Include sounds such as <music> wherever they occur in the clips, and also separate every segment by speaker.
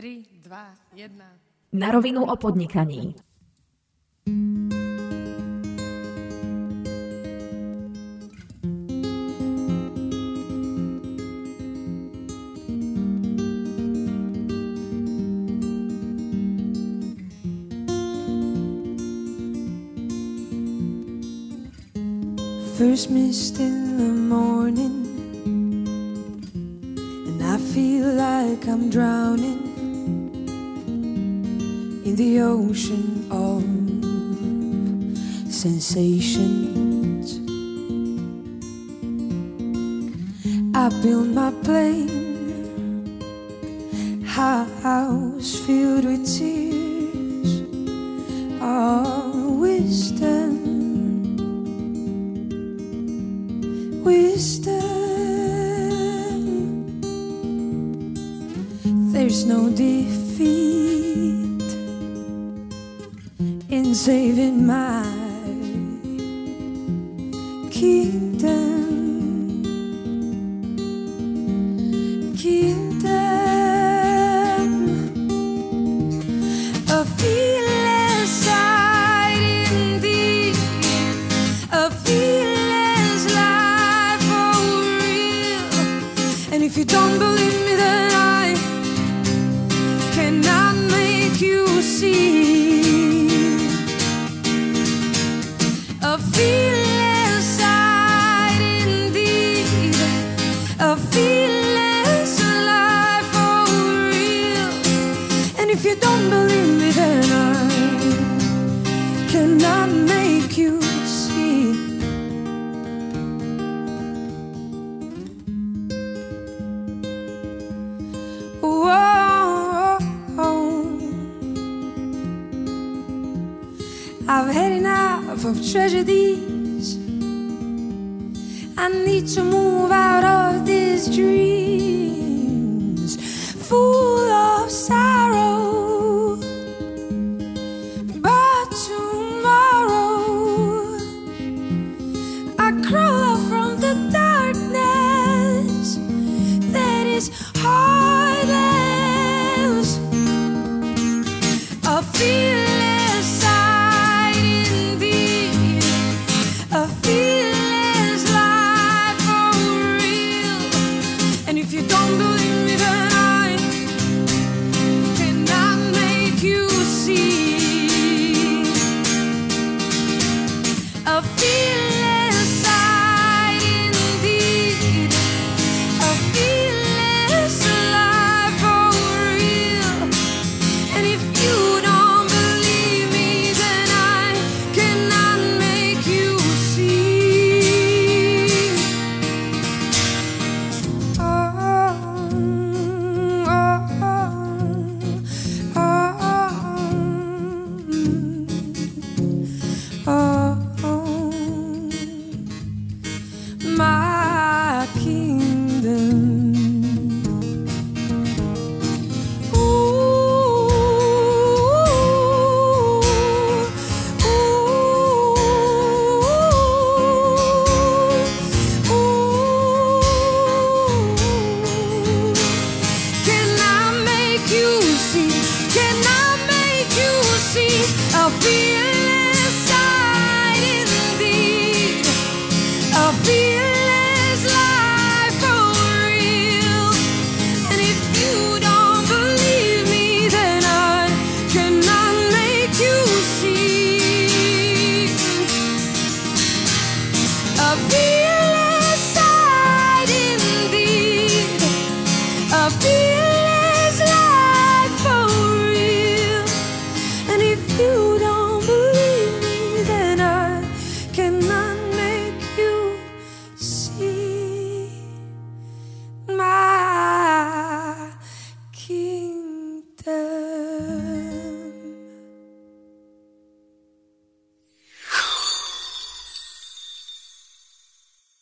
Speaker 1: 3, 2, 1.
Speaker 2: Na rovinu o podnikaní.
Speaker 3: First mist in the morning, and I feel like I'm drowning in the ocean of sensations. I build my plane,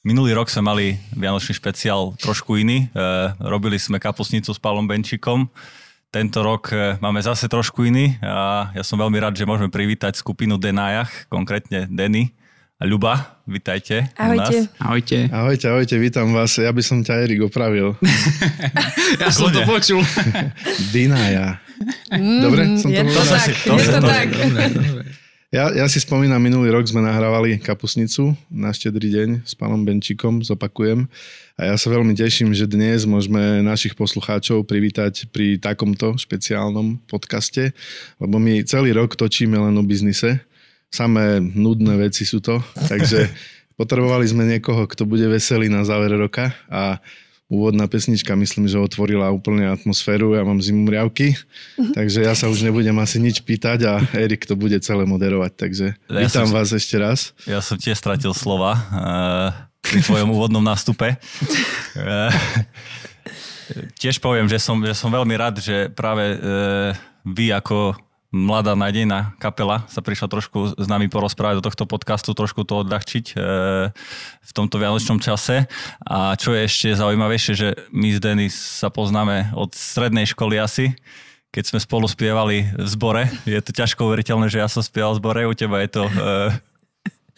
Speaker 4: Minulý rok sme mali Vianočný špeciál trošku iný. E, robili sme kapusnicu s Pavlom Benčikom. Tento rok e, máme zase trošku iný a ja som veľmi rád, že môžeme privítať skupinu Denajach, konkrétne Denny a Ľuba, vitajte. u
Speaker 5: Ahojte.
Speaker 4: nás.
Speaker 6: Ahojte.
Speaker 5: Ahojte, ahojte, vítam vás. Ja by som ťa Erik opravil. <laughs>
Speaker 6: Ja som to počul.
Speaker 5: Dinaja. Dobre, som
Speaker 3: je
Speaker 5: to
Speaker 3: to tak,
Speaker 4: to
Speaker 3: je to- tak. <laughs>
Speaker 6: Dobre, dobre.
Speaker 5: Ja, ja si spomínam, minulý rok sme nahrávali kapusnicu na štedrý deň s pánom Benčikom, zopakujem. A ja sa veľmi teším, že dnes môžeme našich poslucháčov privítať pri takomto špeciálnom podcaste, lebo my celý rok točíme len o biznise. Samé nudné veci sú to, takže <laughs> potrebovali sme niekoho, kto bude veselý na záver roka a úvodná pesnička myslím, že otvorila úplne atmosféru, ja mám zimu riavky, takže ja sa už nebudem asi nič pýtať a Erik to bude celé moderovať, takže
Speaker 4: Ja
Speaker 5: vítam
Speaker 4: som-
Speaker 5: vás ešte raz.
Speaker 4: Ja som tiež stratil slova uh, pri tvojom úvodnom nástupe. Uh, tiež poviem, že som, že som veľmi rád, že práve uh, vy ako mladá nádejná kapela sa prišla trošku s nami porozprávať do tohto podcastu, trošku to odľahčiť uh, v tomto vianočnom čase. A čo je ešte zaujímavejšie, že my s Denis sa poznáme od strednej školy asi, keď sme spolu spievali v zbore. Je to ťažko uveriteľné, že ja som spieval v zbore, u teba je to uh,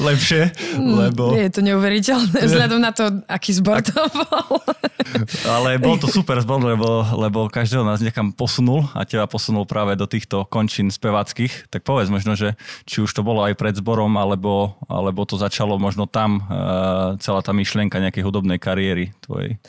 Speaker 4: lepšie, lebo...
Speaker 3: Je to neuveriteľné, <laughs> vzhľadom na to, aký zbor to bol. <laughs>
Speaker 4: Ale bol to super zbor, lebo, lebo každého nás niekam posunul a teba posunul práve do týchto končín speváckých. Tak povedz možno, že či už to bolo aj pred zborom, alebo, alebo to začalo možno tam uh, celá tá myšlienka nejakej hudobnej kariéry tvojej.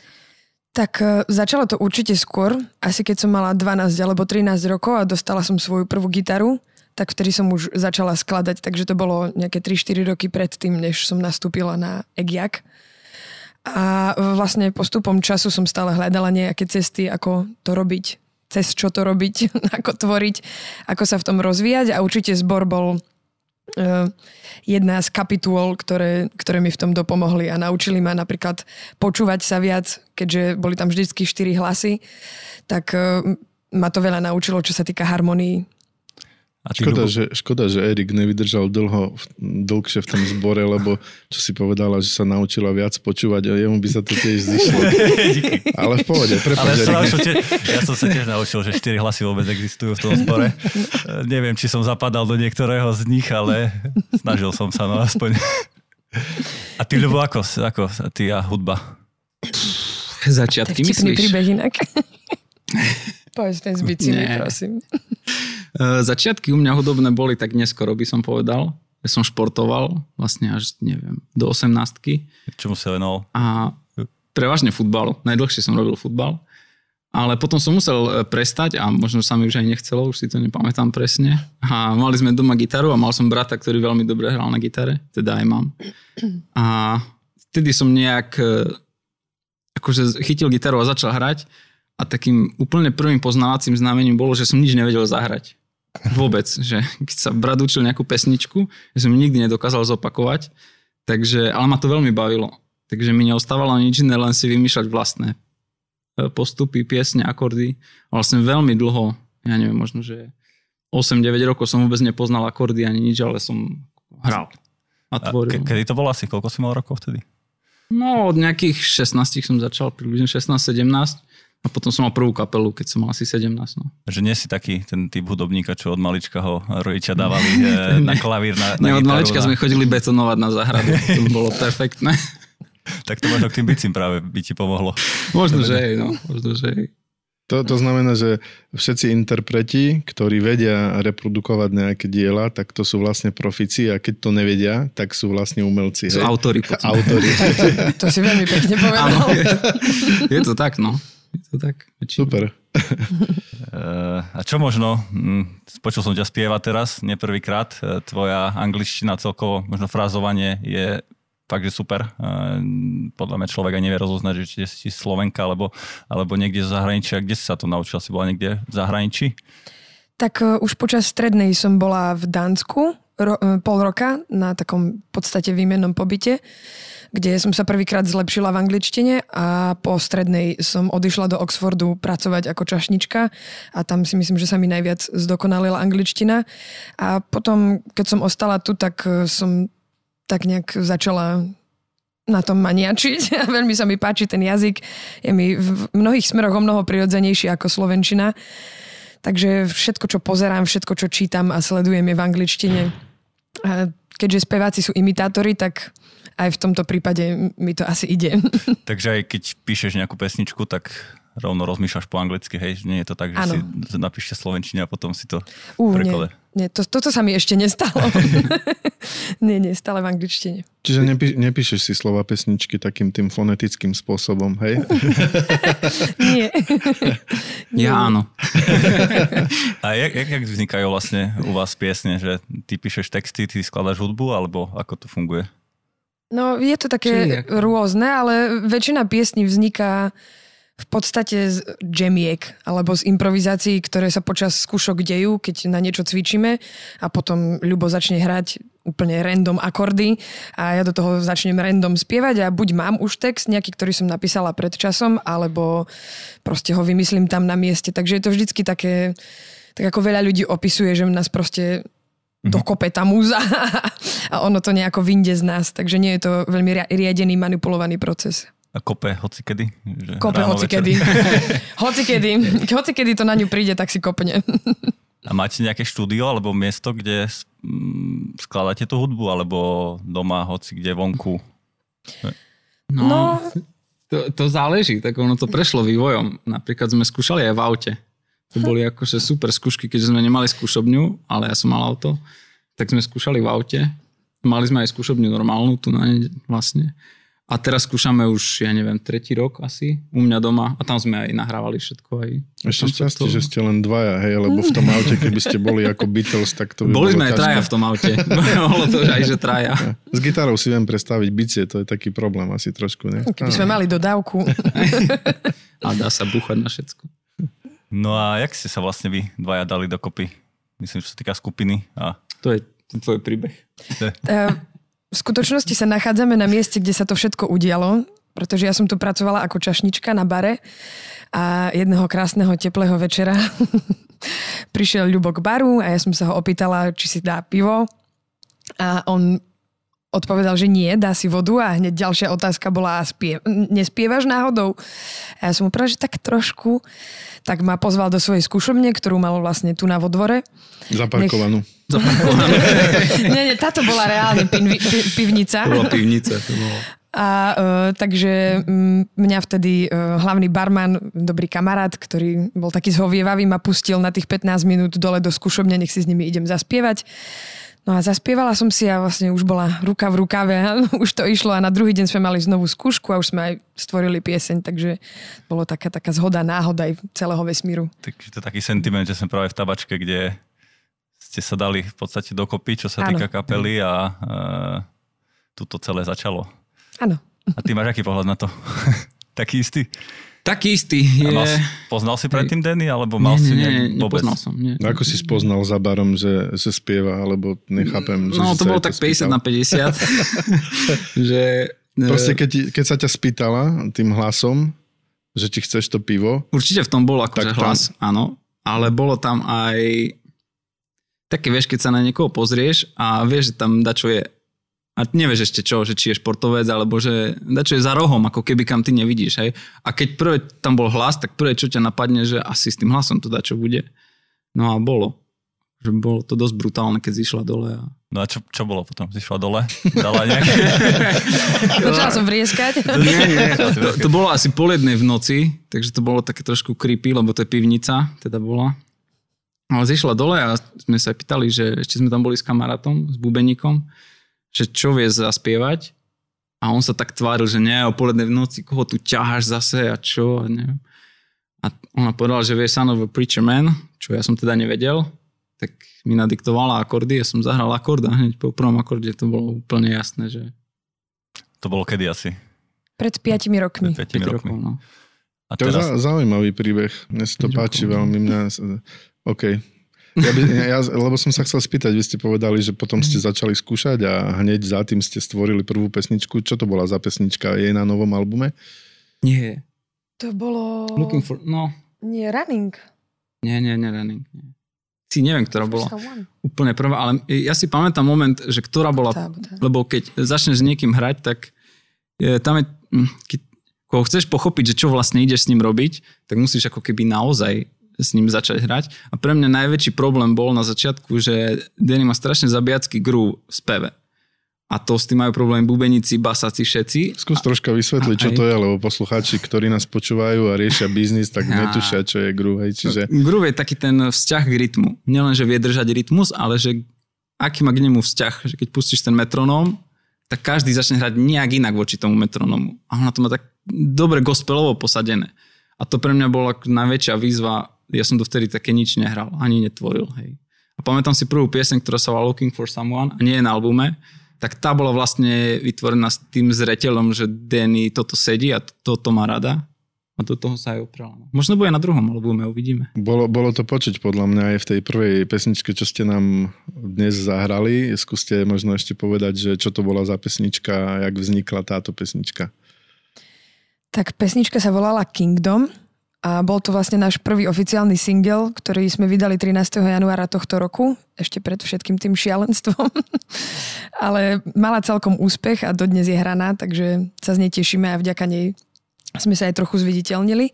Speaker 3: Tak e, začalo to určite skôr, asi keď som mala 12 alebo 13 rokov a dostala som svoju prvú gitaru, tak vtedy som už začala skladať, takže to bolo nejaké 3-4 roky predtým, než som nastúpila na EGIAC. A vlastne postupom času som stále hľadala nejaké cesty, ako to robiť, cez čo to robiť, <laughs> ako tvoriť, ako sa v tom rozvíjať a určite zbor bol eh, jedna z kapitúl, ktoré, ktoré mi v tom dopomohli a naučili ma napríklad počúvať sa viac, keďže boli tam vždycky štyri hlasy, tak eh, ma to veľa naučilo, čo sa týka harmonii.
Speaker 4: A
Speaker 5: Škoda,
Speaker 4: Ľubo,
Speaker 5: že, škoda, že Erik nevydržal dlho, dlhšie v tom zbore, lebo čo si povedala, že sa naučila viac počúvať a jemu by sa to tiež zišlo. <laughs> Ale v pohode,
Speaker 4: ale
Speaker 5: prepáč,
Speaker 4: ja som, naučil, tiež, ja som sa tiež naučil, že štyri hlasy vôbec existujú v tom spore. Eh, Neviem, či som zapadal do niektorého z nich, ale snažil som sa, no aspoň. A ty, Ľubo, ako, ako ty a hudba?
Speaker 6: Začiatky
Speaker 3: vtipný
Speaker 6: myslíš?
Speaker 3: príbeh inak. <laughs> Povedz ten
Speaker 6: Nie.
Speaker 3: prosím. <laughs>
Speaker 6: Začiatky u mňa hudobné boli tak neskoro, by som povedal. Ja som športoval vlastne až, neviem, do 18
Speaker 4: Čomu sa venoval?
Speaker 6: a prevažne futbal. Najdlhšie som robil futbal. Ale potom som musel e, prestať a možno sa mi už aj nechcelo, už si to nepamätám presne. A mali sme doma gitaru a mal som brata, ktorý veľmi dobre hral na gitare, teda aj mám. A vtedy som nejak e, akože chytil gitaru a začal hrať a takým úplne prvým poznávacím znamením bolo, že som nič nevedel zahrať. Vôbec, že keď sa brat učil nejakú pesničku, že som nikdy nedokázal zopakovať, takže, ale ma to veľmi bavilo. Takže mi neostávalo nič iné, len si vymýšľať vlastné e, postupy, piesne, akordy. A vlastne veľmi dlho, ja neviem, možno, že 8-9 rokov som vôbec nepoznal akordy ani nič, ale som hral a
Speaker 4: A
Speaker 6: tvoril.
Speaker 4: ke, kedy to bolo asi? Koľko si mal rokov vtedy?
Speaker 6: No, od nejakých 16 som začal, približne 16-17 a potom som mal prvú kapelu, keď som mal asi 17. No.
Speaker 4: Že nie si taký ten typ hudobníka, čo od malička ho rodičia dávali <laughs> eh, na klavír, na, na
Speaker 6: Ne, od malička
Speaker 4: na...
Speaker 6: sme chodili betonovať na záhradu, to <laughs> bolo perfektné.
Speaker 4: Tak to možno k tým bicím práve by ti pomohlo.
Speaker 6: Možno, že hej, no, možno, že hej.
Speaker 5: To, to znamená, že všetci interpreti, ktorí vedia reprodukovať nejaké diela, tak to sú vlastne profici a keď to nevedia, tak sú vlastne umelci.
Speaker 6: Sú
Speaker 5: hej?
Speaker 6: autory. <laughs>
Speaker 5: Autori.
Speaker 3: To si veľmi pekne
Speaker 6: Áno,
Speaker 3: povedal.
Speaker 6: je, je to tak, no. Je to tak. väčšinou.
Speaker 5: Super.
Speaker 4: Uh, a čo možno, hm, počul som ťa spievať teraz, nie prvýkrát, eh, tvoja angličtina celkovo, možno frázovanie je fakt, že super. Uh, podľa mňa človek aj nevie rozoznať, že či si Slovenka alebo, alebo niekde z zahraničia. Kde si sa to naučila? Si bola niekde v zahraničí?
Speaker 3: Tak uh, už počas strednej som bola v Dánsku ro, pol roka na takom podstate výmennom pobyte, kde som sa prvýkrát zlepšila v angličtine a po strednej som odišla do Oxfordu pracovať ako čašnička a tam si myslím, že sa mi najviac zdokonalila angličtina. A potom, keď som ostala tu, tak uh, som tak nejak začala na tom maniačiť. <laughs> Veľmi sa mi páči ten jazyk. Je mi v mnohých smeroch o mnoho prirodzenejší ako slovenčina. Takže všetko, čo pozerám, všetko, čo čítam a sledujem je v angličtine. A keďže speváci sú imitátori, tak aj v tomto prípade mi to asi ide. <laughs>
Speaker 4: Takže aj keď píšeš nejakú pesničku, tak rovno rozmýšľaš po anglicky, hej? Nie je to tak, že
Speaker 3: Áno.
Speaker 4: si napíšte slovenčine a potom si to
Speaker 3: nie,
Speaker 4: preklade.
Speaker 3: nie to, toto sa mi ešte nestalo. <laughs> nie, nie, stále v angličtine.
Speaker 5: Čiže nepí, nepíšeš si slova pesničky takým tým fonetickým spôsobom, hej? <laughs>
Speaker 3: Nie.
Speaker 6: Ja áno.
Speaker 4: A jak, jak, jak vznikajú vlastne u vás piesne, že ty píšeš texty, ty skladaš hudbu, alebo ako to funguje?
Speaker 3: No, je to také
Speaker 6: Všelijako.
Speaker 3: rôzne, ale väčšina piesní vzniká v podstate z jamiek alebo z improvizácií, ktoré sa počas skúšok dejú, keď na niečo cvičíme a potom Ľubo začne hrať úplne random akordy a ja do toho začnem random spievať a buď mám už text nejaký, ktorý som napísala pred časom, alebo proste ho vymyslím tam na mieste. Takže je to vždycky také, tak ako veľa ľudí opisuje, že nás proste dokope tá múza <laughs> a ono to nejako vyjde z nás. Takže nie je to veľmi ria- riadený, manipulovaný proces.
Speaker 4: A kope hocikedy? Že
Speaker 3: Kope hocikedy.
Speaker 4: večer? <laughs>
Speaker 3: hocikedy. Hocikedy to na ňu príde, tak si kopne. <laughs>
Speaker 4: A máte nejaké štúdio alebo miesto, kde mm, skladáte tú hudbu, alebo doma, hoci kde vonku?
Speaker 6: No,
Speaker 3: No.
Speaker 6: To, to záleží, tak ono to prešlo vývojom. Napríklad sme skúšali aj v aute. To boli akože super skúšky, keďže sme nemali skúšobňu, ale ja som mal auto, tak sme skúšali v aute. Mali sme aj skúšobňu normálnu, tu na ne vlastne. A teraz skúšame už, ja neviem, tretí rok asi u mňa doma a tam sme aj nahrávali všetko. Aj,
Speaker 5: Ešte šťastie,
Speaker 6: to-
Speaker 5: že ste len dvaja, hej, lebo v tom aute, keby ste boli ako Beatles, tak to by
Speaker 6: Boli sme aj traja v tom aute. <laughs> Bolo to že aj, že traja.
Speaker 5: S gitarou si viem predstaviť bicie, to je taký problém asi trošku, ne?
Speaker 3: Keby sme mali dodávku. <laughs>
Speaker 6: A dá sa búchať na všetko.
Speaker 4: No a jak ste sa vlastne vy dvaja dali dokopy? Myslím, že sa týka skupiny. A
Speaker 6: To je tvoj príbeh.
Speaker 3: Eh, V skutočnosti sa nachádzame na mieste, kde sa to všetko udialo, pretože ja som tu pracovala ako čašnička na bare a jedného krásneho teplého večera <laughs> prišiel Ľubo k baru a ja som sa ho opýtala, či si dá pivo a on odpovedal, že nie, dá si vodu a hneď ďalšia otázka bola, spie- nespievaš náhodou? A ja som mu povedala, že tak trošku. Tak ma pozval do svojej skúšobne, ktorú mal vlastne tu na vodvore.
Speaker 5: Zaparkovanú. <laughs>
Speaker 3: nie, nie, táto bola reálne pinvi, pi, pivnica.
Speaker 6: To bola pivnica. To bolo.
Speaker 3: A uh, takže mm, mňa vtedy uh, hlavný barman, dobrý kamarát, ktorý bol taký zhovievavý, ma pustil na tých 15 minút dole do skúšobne, nech si s nimi idem zaspievať. No a zaspievala som si a vlastne už bola ruka v rukave <laughs> a už to išlo a na druhý deň sme mali znovu skúšku a už sme aj stvorili pieseň, takže bolo taká, taká zhoda, náhoda aj celého vesmíru.
Speaker 4: takže to je taký sentiment, že som práve v tabačke, kde ste sa dali v podstate dokopy, čo sa
Speaker 3: Áno.
Speaker 4: týka kapely a uh, tu to celé začalo.
Speaker 3: Áno.
Speaker 4: A ty máš aký pohľad na to? <laughs> Taký istý?
Speaker 6: Taký istý
Speaker 4: A
Speaker 6: je...
Speaker 4: mal, poznal si predtým Danny, alebo
Speaker 6: Nie,
Speaker 4: mal si
Speaker 6: nie, nie,
Speaker 4: vôbec?
Speaker 6: nepoznal som. Nie.
Speaker 5: No Ako si spoznal za barom, že, že spieva, alebo nechápem. že,
Speaker 6: No to bolo tak 50 na 50. <laughs> že... e,
Speaker 5: Proste keď, ti- keď sa ťa spýtala tým hlasom, že či chceš to pivo,
Speaker 6: Určite v tom bol akože
Speaker 5: tam-
Speaker 6: hlas, áno. Ale bolo tam aj také, vieš, keď sa na niekoho pozrieš a vieš, že tam dačo je a nevieš ešte čo, že či je športovec, alebo že dačo je za rohom, ako keby kam ty nevidíš, hej. A keď prvé tam bol hlas, tak prvé, čo ťa napadne, že asi s tým hlasom to dačo bude. No a bolo. Že bolo to dosť brutálne, keď zišla dole. A...
Speaker 4: No a čo, čo bolo potom? Zišla dole? Dala nejaké... <laughs>
Speaker 3: Začala som vrieskať.
Speaker 6: Nie, nie. To, to bolo asi pol jednej v noci, takže to bolo také trošku creepy, lebo to je pivnica, teda bola. Ale zišla dole a sme sa pýtali, že ešte sme tam boli s kamarátom, s bubeníkom, že čo vie zaspievať. A on sa tak tváril, že nie, o pol jednej v noci, koho tu ťaháš zase a čo, a neviem. A ona povedala, že vie Son of a Preacher Man, čo ja som teda nevedel, tak mi nadiktovala akordy, ja som zahral akord a hneď po prvom akorde to bolo úplne jasné, že
Speaker 4: To bolo kedy asi?
Speaker 3: Pred 5 rokmi.
Speaker 4: Pred 5
Speaker 6: 5
Speaker 4: rokmi.
Speaker 6: rokov. No.
Speaker 4: A
Speaker 5: to je
Speaker 4: teraz,
Speaker 5: zaujímavý príbeh. Mne sa to páči
Speaker 6: rokov,
Speaker 5: veľmi. Mňa, OK. Ja by, ja, lebo som sa chcel spýtať, vy ste povedali, že potom ste začali skúšať a hneď za tým ste stvorili prvú pesničku. Čo to bola za pesnička? Je na novom albume?
Speaker 6: Nie.
Speaker 3: To bolo...
Speaker 6: Looking for... No,
Speaker 3: Nie, running.
Speaker 6: nie, nie, nie, running. Nie. Si neviem, ktorá bola úplne prvá, ale ja si pamätám moment, že ktorá bola...
Speaker 3: Tá, tá.
Speaker 6: Lebo keď začneš s niekým hrať, tak je, tam je... hm, Keď, keď chceš pochopiť, že čo vlastne ideš s ním robiť, tak musíš ako keby naozaj s ním začať hrať. A pre mňa najväčší problém bol na začiatku, že Danny má strašne zabijacký groove v speve. A to s tým majú problém bubenici, basaci, všetci.
Speaker 5: Skús troška vysvetliť, čo
Speaker 6: Hej.
Speaker 5: to je, lebo poslucháči, ktorí nás počúvajú a riešia biznis, tak <laughs>
Speaker 6: Á.
Speaker 5: netušia, čo je groove. Hej, čiže
Speaker 6: Groove je taký ten vzťah k rytmu. Nielen, že vie držať rytmus, ale že aký má k nemu vzťah. Že keď pustíš ten metronóm, tak každý začne hrať nejak inak voči tomu metronómu. A ona to má tak dobre gospelovo posadené. A to pre mňa bola najväčšia výzva. Ja som to vtedy také nič nehral, ani netvoril. Hej. A pamätám si prvú pieseň, ktorá sa volá Looking for Someone a nie je na albume, tak tá bola vlastne vytvorená s tým zreteľom, že Danny toto sedí a toto má rada. A do toho sa aj oprala. Možno bude na druhom albume, uvidíme.
Speaker 5: bolo, bolo to počuť podľa mňa aj v tej prvej pesničke, čo ste nám dnes zahrali. Skúste možno ešte povedať, že čo to bola za pesnička a jak vznikla táto pesnička.
Speaker 3: Tak pesnička sa volala Kingdom a bol to vlastne náš prvý oficiálny single, ktorý sme vydali 13. januára tohto roku, ešte pred všetkým tým šialenstvom. <laughs> Ale mala celkom úspech a dodnes je hraná, takže sa z nej tešíme a vďaka nej sme sa aj trochu zviditeľnili.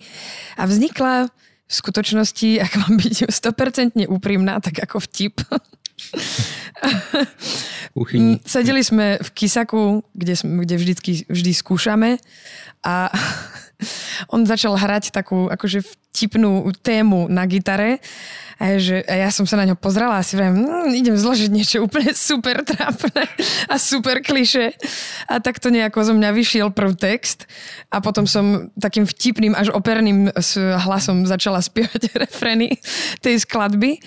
Speaker 3: A vznikla v skutočnosti, ak mám byť 100% úprimná, tak ako vtip. <laughs> Sedeli sme v Kisaku, kde, sme, kde vždycky, vždy skúšame a <laughs> on začal hrať takú akože vtipnú tému na gitare a, že, a ja som sa na ňo pozrela a si vrem, mm, idem zložiť niečo úplne <laughs> super trápne a super kliše. A takto nejako zo mňa vyšiel prv text a potom som takým vtipným až operným hlasom začala spievať <laughs> refrény tej skladby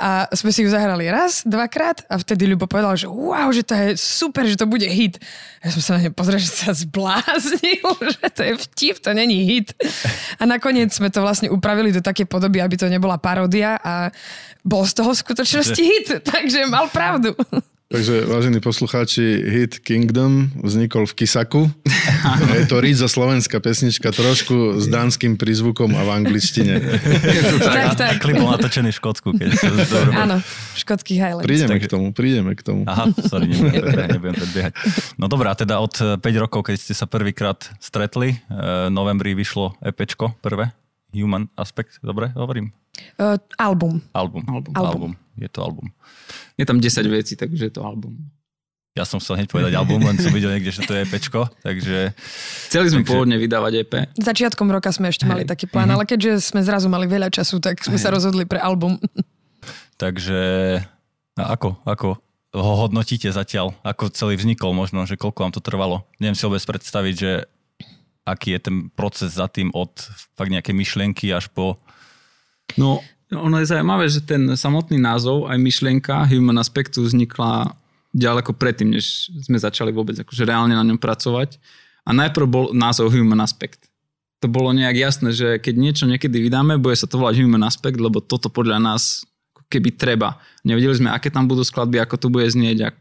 Speaker 3: a sme si ju zahrali raz, dvakrát a vtedy Ľubo povedal, že wow, že to je super, že to bude hit. Ja som sa na ne pozrela, že sa zbláznil, že <laughs> to je vtip, to není hit. A nakoniec sme to vlastne upravili do také podoby, aby to nebola paródia a bol z toho v skutočnosti <laughs> hit, takže mal pravdu.
Speaker 5: Takže, vážení poslucháči, hit Kingdom vznikol v Kisaku. <laughs> Je to rídzo slovenská pesnička, trošku s dánskym prízvukom a v angličtine. <laughs>
Speaker 3: tak, tak.
Speaker 4: Klip bol natočený v Škótsku. Keď. <laughs>
Speaker 3: Áno, škótsky Highlands.
Speaker 5: Prídeme
Speaker 4: Takže-
Speaker 5: k tomu, prídeme k tomu.
Speaker 4: Aha, sorry, nebudem, nebudem predbiehať. No dobrá, teda od eh, 5 rokov, keď ste sa prvýkrát stretli, eh, v novembri vyšlo EPčko prvé, Human Aspect, dobre hovorím?
Speaker 3: Uh, album.
Speaker 4: Album.
Speaker 6: Album.
Speaker 4: album. Je to album.
Speaker 6: Je tam 10 vecí, takže je to album.
Speaker 4: Ja som chcel hneď povedať album, len som videl niekde, že to je EPčko, takže
Speaker 6: Chceli sme
Speaker 4: Takže-
Speaker 6: pôvodne vydávať EP.
Speaker 3: Začiatkom roka sme ešte mali
Speaker 6: Hej.
Speaker 3: taký plán, ale keďže sme zrazu mali veľa času, tak sme sa rozhodli pre album.
Speaker 4: Takže a ako, ako ho hodnotíte zatiaľ? Ako celý vznikol možno, že koľko vám to trvalo? Neviem si vôbec predstaviť, že aký je ten proces za tým od fakt nejaké myšlienky až po...
Speaker 6: No, ono je zaujímavé, že ten samotný názov, aj myšlienka Human Aspectu vznikla ďaleko predtým, než sme začali vôbec akože reálne na ňom pracovať. A najprv bol názov Human Aspect. To bolo nejak jasné, že keď niečo niekedy vydáme, bude sa to volať Human Aspect, lebo toto podľa nás keby treba. Nevedeli sme, aké tam budú skladby, ako to bude znieť, ak,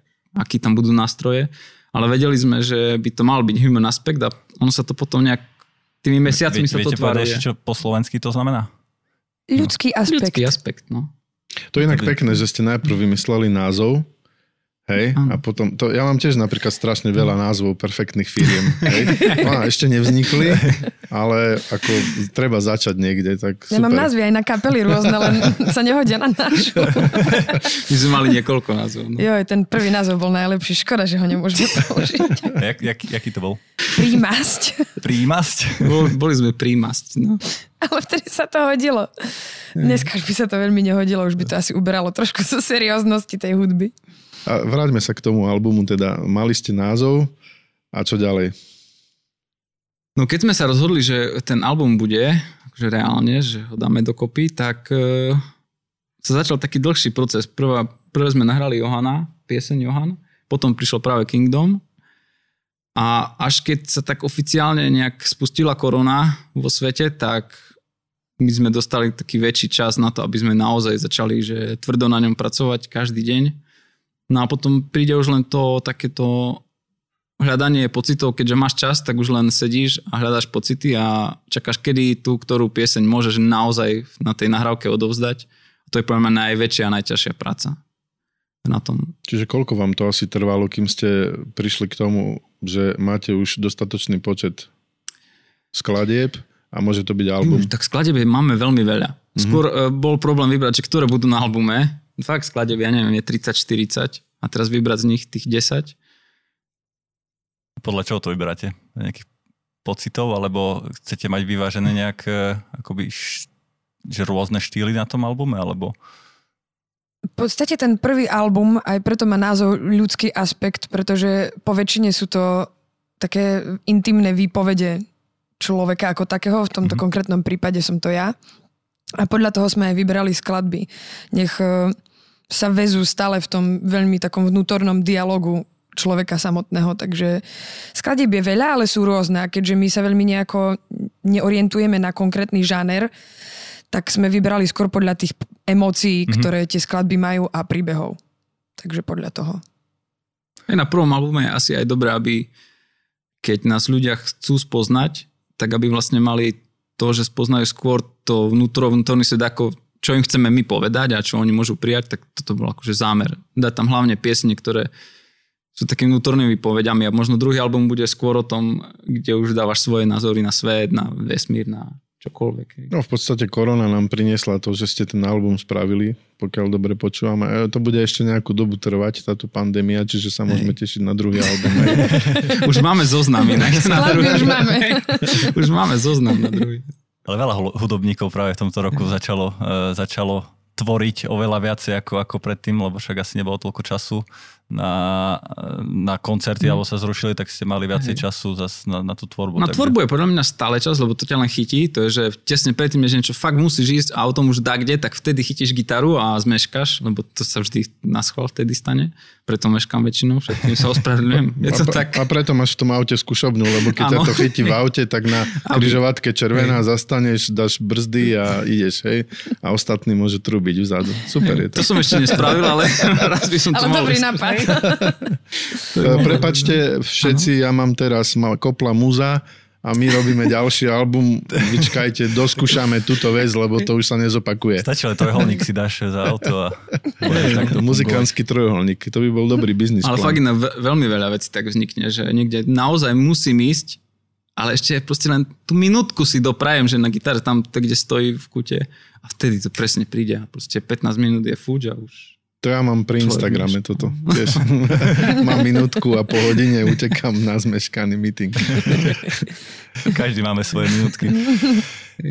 Speaker 6: aký tam budú nástroje, ale vedeli sme, že by to mal byť Human Aspect a ono sa to potom nejak tými mesiacmi
Speaker 4: Viete,
Speaker 6: sa to
Speaker 4: viete povedať
Speaker 6: tvaruje.
Speaker 4: ešte, čo po slovensky to znamená?
Speaker 3: Ľudský aspekt.
Speaker 6: Ľudský aspekt, no.
Speaker 5: To je inak pekné, že ste najprv vymysleli názov, hej, a potom, to, ja mám tiež napríklad strašne veľa názvov perfektných firiem, <laughs> hej, no a ešte nevznikli, ale ako treba začať niekde, tak
Speaker 3: Ja
Speaker 5: super.
Speaker 3: mám názvy aj na kapely rôzne, len <laughs> sa nehodia na našu.
Speaker 6: My sme mali niekoľko názvov. No.
Speaker 3: Jo, ten prvý názov bol najlepší. Škoda, že ho nemôžeme <laughs> použiť.
Speaker 4: Jak, jak, jaký to bol?
Speaker 3: Prímasť.
Speaker 4: Prímasť?
Speaker 6: Bol, boli sme prímasť. No.
Speaker 3: Ale vtedy sa to hodilo. Dneska už by sa to veľmi nehodilo, už by to asi uberalo trošku zo serióznosti tej hudby.
Speaker 5: A vráťme sa k tomu albumu, teda mali ste názov a čo ďalej?
Speaker 6: no keď sme sa rozhodli, že ten album bude, akože reálne, že ho dáme dokopy, tak e, sa začal taký dlhší proces. Prvá, prvé sme nahrali Johana, pieseň Johan, potom prišiel práve Kingdom a až keď sa tak oficiálne nejak spustila korona vo svete, tak my sme dostali taký väčší čas na to, aby sme naozaj začali že tvrdo na ňom pracovať každý deň. No a potom príde už len to takéto hľadanie pocitov, keďže máš čas, tak už len sedíš a hľadáš pocity a čakáš, kedy tú, ktorú pieseň môžeš naozaj na tej nahrávke odovzdať. A to je pre mňa najväčšia a najťažšia práca na tom.
Speaker 5: Čiže koľko vám to asi trvalo, kým ste prišli k tomu, že máte už dostatočný počet skladieb a môže to byť album?
Speaker 6: Tak skladeb máme veľmi veľa. Skôr mm-hmm. bol problém vybrať, že ktoré budú na albume. Fakt skladeb, ja neviem, je 30-40 a teraz vybrať z nich tých 10
Speaker 4: Podľa čoho to vyberáte? Nejakých pocitov, alebo chcete mať vyvážené nejak e, akoby že rôzne štýly na tom albume, alebo...
Speaker 3: V podstate ten prvý album, aj preto má názov ľudský aspekt, pretože po väčšine sú to také intimné výpovede človeka ako takého, v tomto
Speaker 4: Mhm.
Speaker 3: konkrétnom prípade som to ja. A podľa toho sme aj vybrali skladby. Nech e, sa vezú stále v tom veľmi takom vnútornom dialogu človeka samotného, takže skladieb je veľa, ale sú rôzne a keďže my sa veľmi nejako neorientujeme na konkrétny žáner, tak sme vybrali skôr podľa tých emócií,
Speaker 4: Mhm.
Speaker 3: ktoré tie skladby majú a príbehov. Takže podľa toho.
Speaker 6: Aj na prvom albume je asi aj dobré, aby keď nás ľudia chcú spoznať, tak aby vlastne mali to, že spoznajú skôr to vnútro, vnútorný svet, ako čo im chceme my povedať a čo oni môžu prijať, tak toto bol akože zámer. Dať tam hlavne piesne, ktoré sú takými vnútornými výpovediami a možno druhý album bude skôr o tom, kde už dávaš svoje názory na svet, na vesmír, na čokoľvek. hej.
Speaker 5: No v podstate korona nám priniesla to, že ste ten album spravili, pokiaľ dobre počúvam. A to bude ešte nejakú dobu trvať, táto pandémia, čiže sa môžeme tešiť na druhý album. <laughs>
Speaker 6: Už máme zoznam inak. <laughs> na druhý.
Speaker 3: už máme. <laughs>
Speaker 6: Už máme zoznam na druhý.
Speaker 4: Ale veľa hu- hudobníkov práve v tomto roku začalo, e, začalo tvoriť oveľa viacej ako, ako predtým, lebo však asi nebolo toľko času na, na koncerty, alebo sa zrušili, tak ste mali viacej času zas na, na tú tvorbu.
Speaker 6: Na
Speaker 4: takže-
Speaker 6: tvorbu je podľa mňa stále čas, lebo to ťa len chytí. To je, že tesne predtým, než niečo fakt musíš ísť a autom už dá kde, tak vtedy chytíš gitaru a zmeškaš, lebo to sa vždy na schvál vtedy stane. Preto meškám väčšinou, všetkým sa ospravedlňujem. <laughs> Je to
Speaker 5: a,
Speaker 6: tak.
Speaker 5: a preto máš v tom aute skúšobnú, lebo keď ťa to chytí v aute, tak na <laughs> križovatke červená zastaneš, dáš brzdy a ideš, hej. A ostatní môže trubiť vzadu. Super je to.
Speaker 6: To som ešte nespravil, ale <laughs> raz by som to
Speaker 3: Ale
Speaker 6: mohol
Speaker 3: dobrý nápad. <laughs>
Speaker 5: E, Prepačte všetci, ja mám teraz mal kopla muza a my robíme ďalší album. Vyčkajte, doskúšame túto vec, lebo to už sa nezopakuje.
Speaker 4: Stačí len trojholník si dáš za auto a.
Speaker 5: Muzikánsky trojuholník, to by bol dobrý biznis
Speaker 6: Ale fakt na ve- veľmi veľa vecí tak vznikne, že niekde naozaj musím ísť, ale ešte proste len tú minútku si doprajem, že na gitare tam, kde stojí v kute a vtedy to presne príde a proste 15 minút je fúč a už
Speaker 5: To ja mám pri Instagrame toto. Vieš, <laughs> mám minútku a po hodine utekam na zmeškaný meeting. <laughs>
Speaker 4: Každý máme svoje minútky.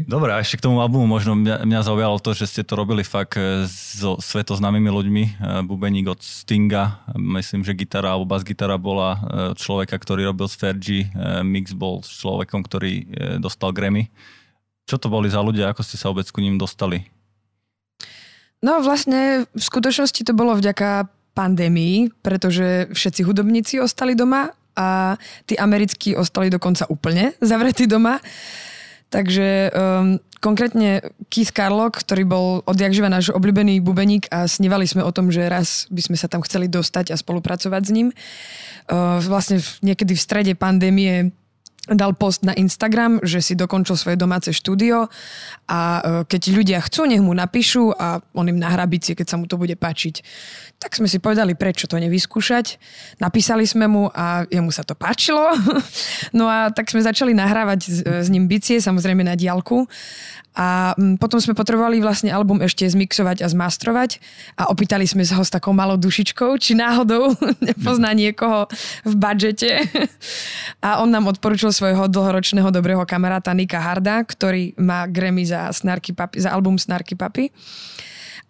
Speaker 4: Dobre, a ešte k tomu albumu možno mňa, mňa zaujalo to, že ste to robili fakt e, so svetoznámymi ľuďmi. E, Bubeník od Stinga, myslím, že gitara alebo bas gitara bola e, človeka, ktorý robil z Fergie, mix bol s človekom, ktorý dostal Grammy. Čo to boli za ľudia, ako ste sa vôbec ku ním dostali?
Speaker 3: No vlastne v skutočnosti to bolo vďaka pandémii, pretože všetci hudobníci ostali doma a tí americkí ostali dokonca úplne zavretí doma. Takže um, konkrétne Keith Carlock, ktorý bol odjakživa náš obľúbený bubeník a snívali sme o tom, že raz by sme sa tam chceli dostať a spolupracovať s ním. Uh, vlastne v- niekedy v strede pandémie dal post na Instagram, že si dokončil svoje domáce štúdio a e, keď ľudia chcú, nech mu napíšu a on im nahrá bicie, keď sa mu to bude páčiť. Tak sme si povedali, prečo to nevyskúšať. Napísali sme mu a jemu sa to páčilo. <laughs> No a tak sme začali nahrávať s, s ním bicie, samozrejme na diálku. A mm, potom sme potrebovali vlastne album ešte zmixovať a zmastrovať a opýtali sme sa ho s takou malou dušičkou, či náhodou <laughs> nepozná niekoho v budžete. <laughs> A on nám odporučil svojho dlhoročného dobrého kamaráta Nika Harda, ktorý má Grammy za, Snarky Papi, za album Snarky Papi.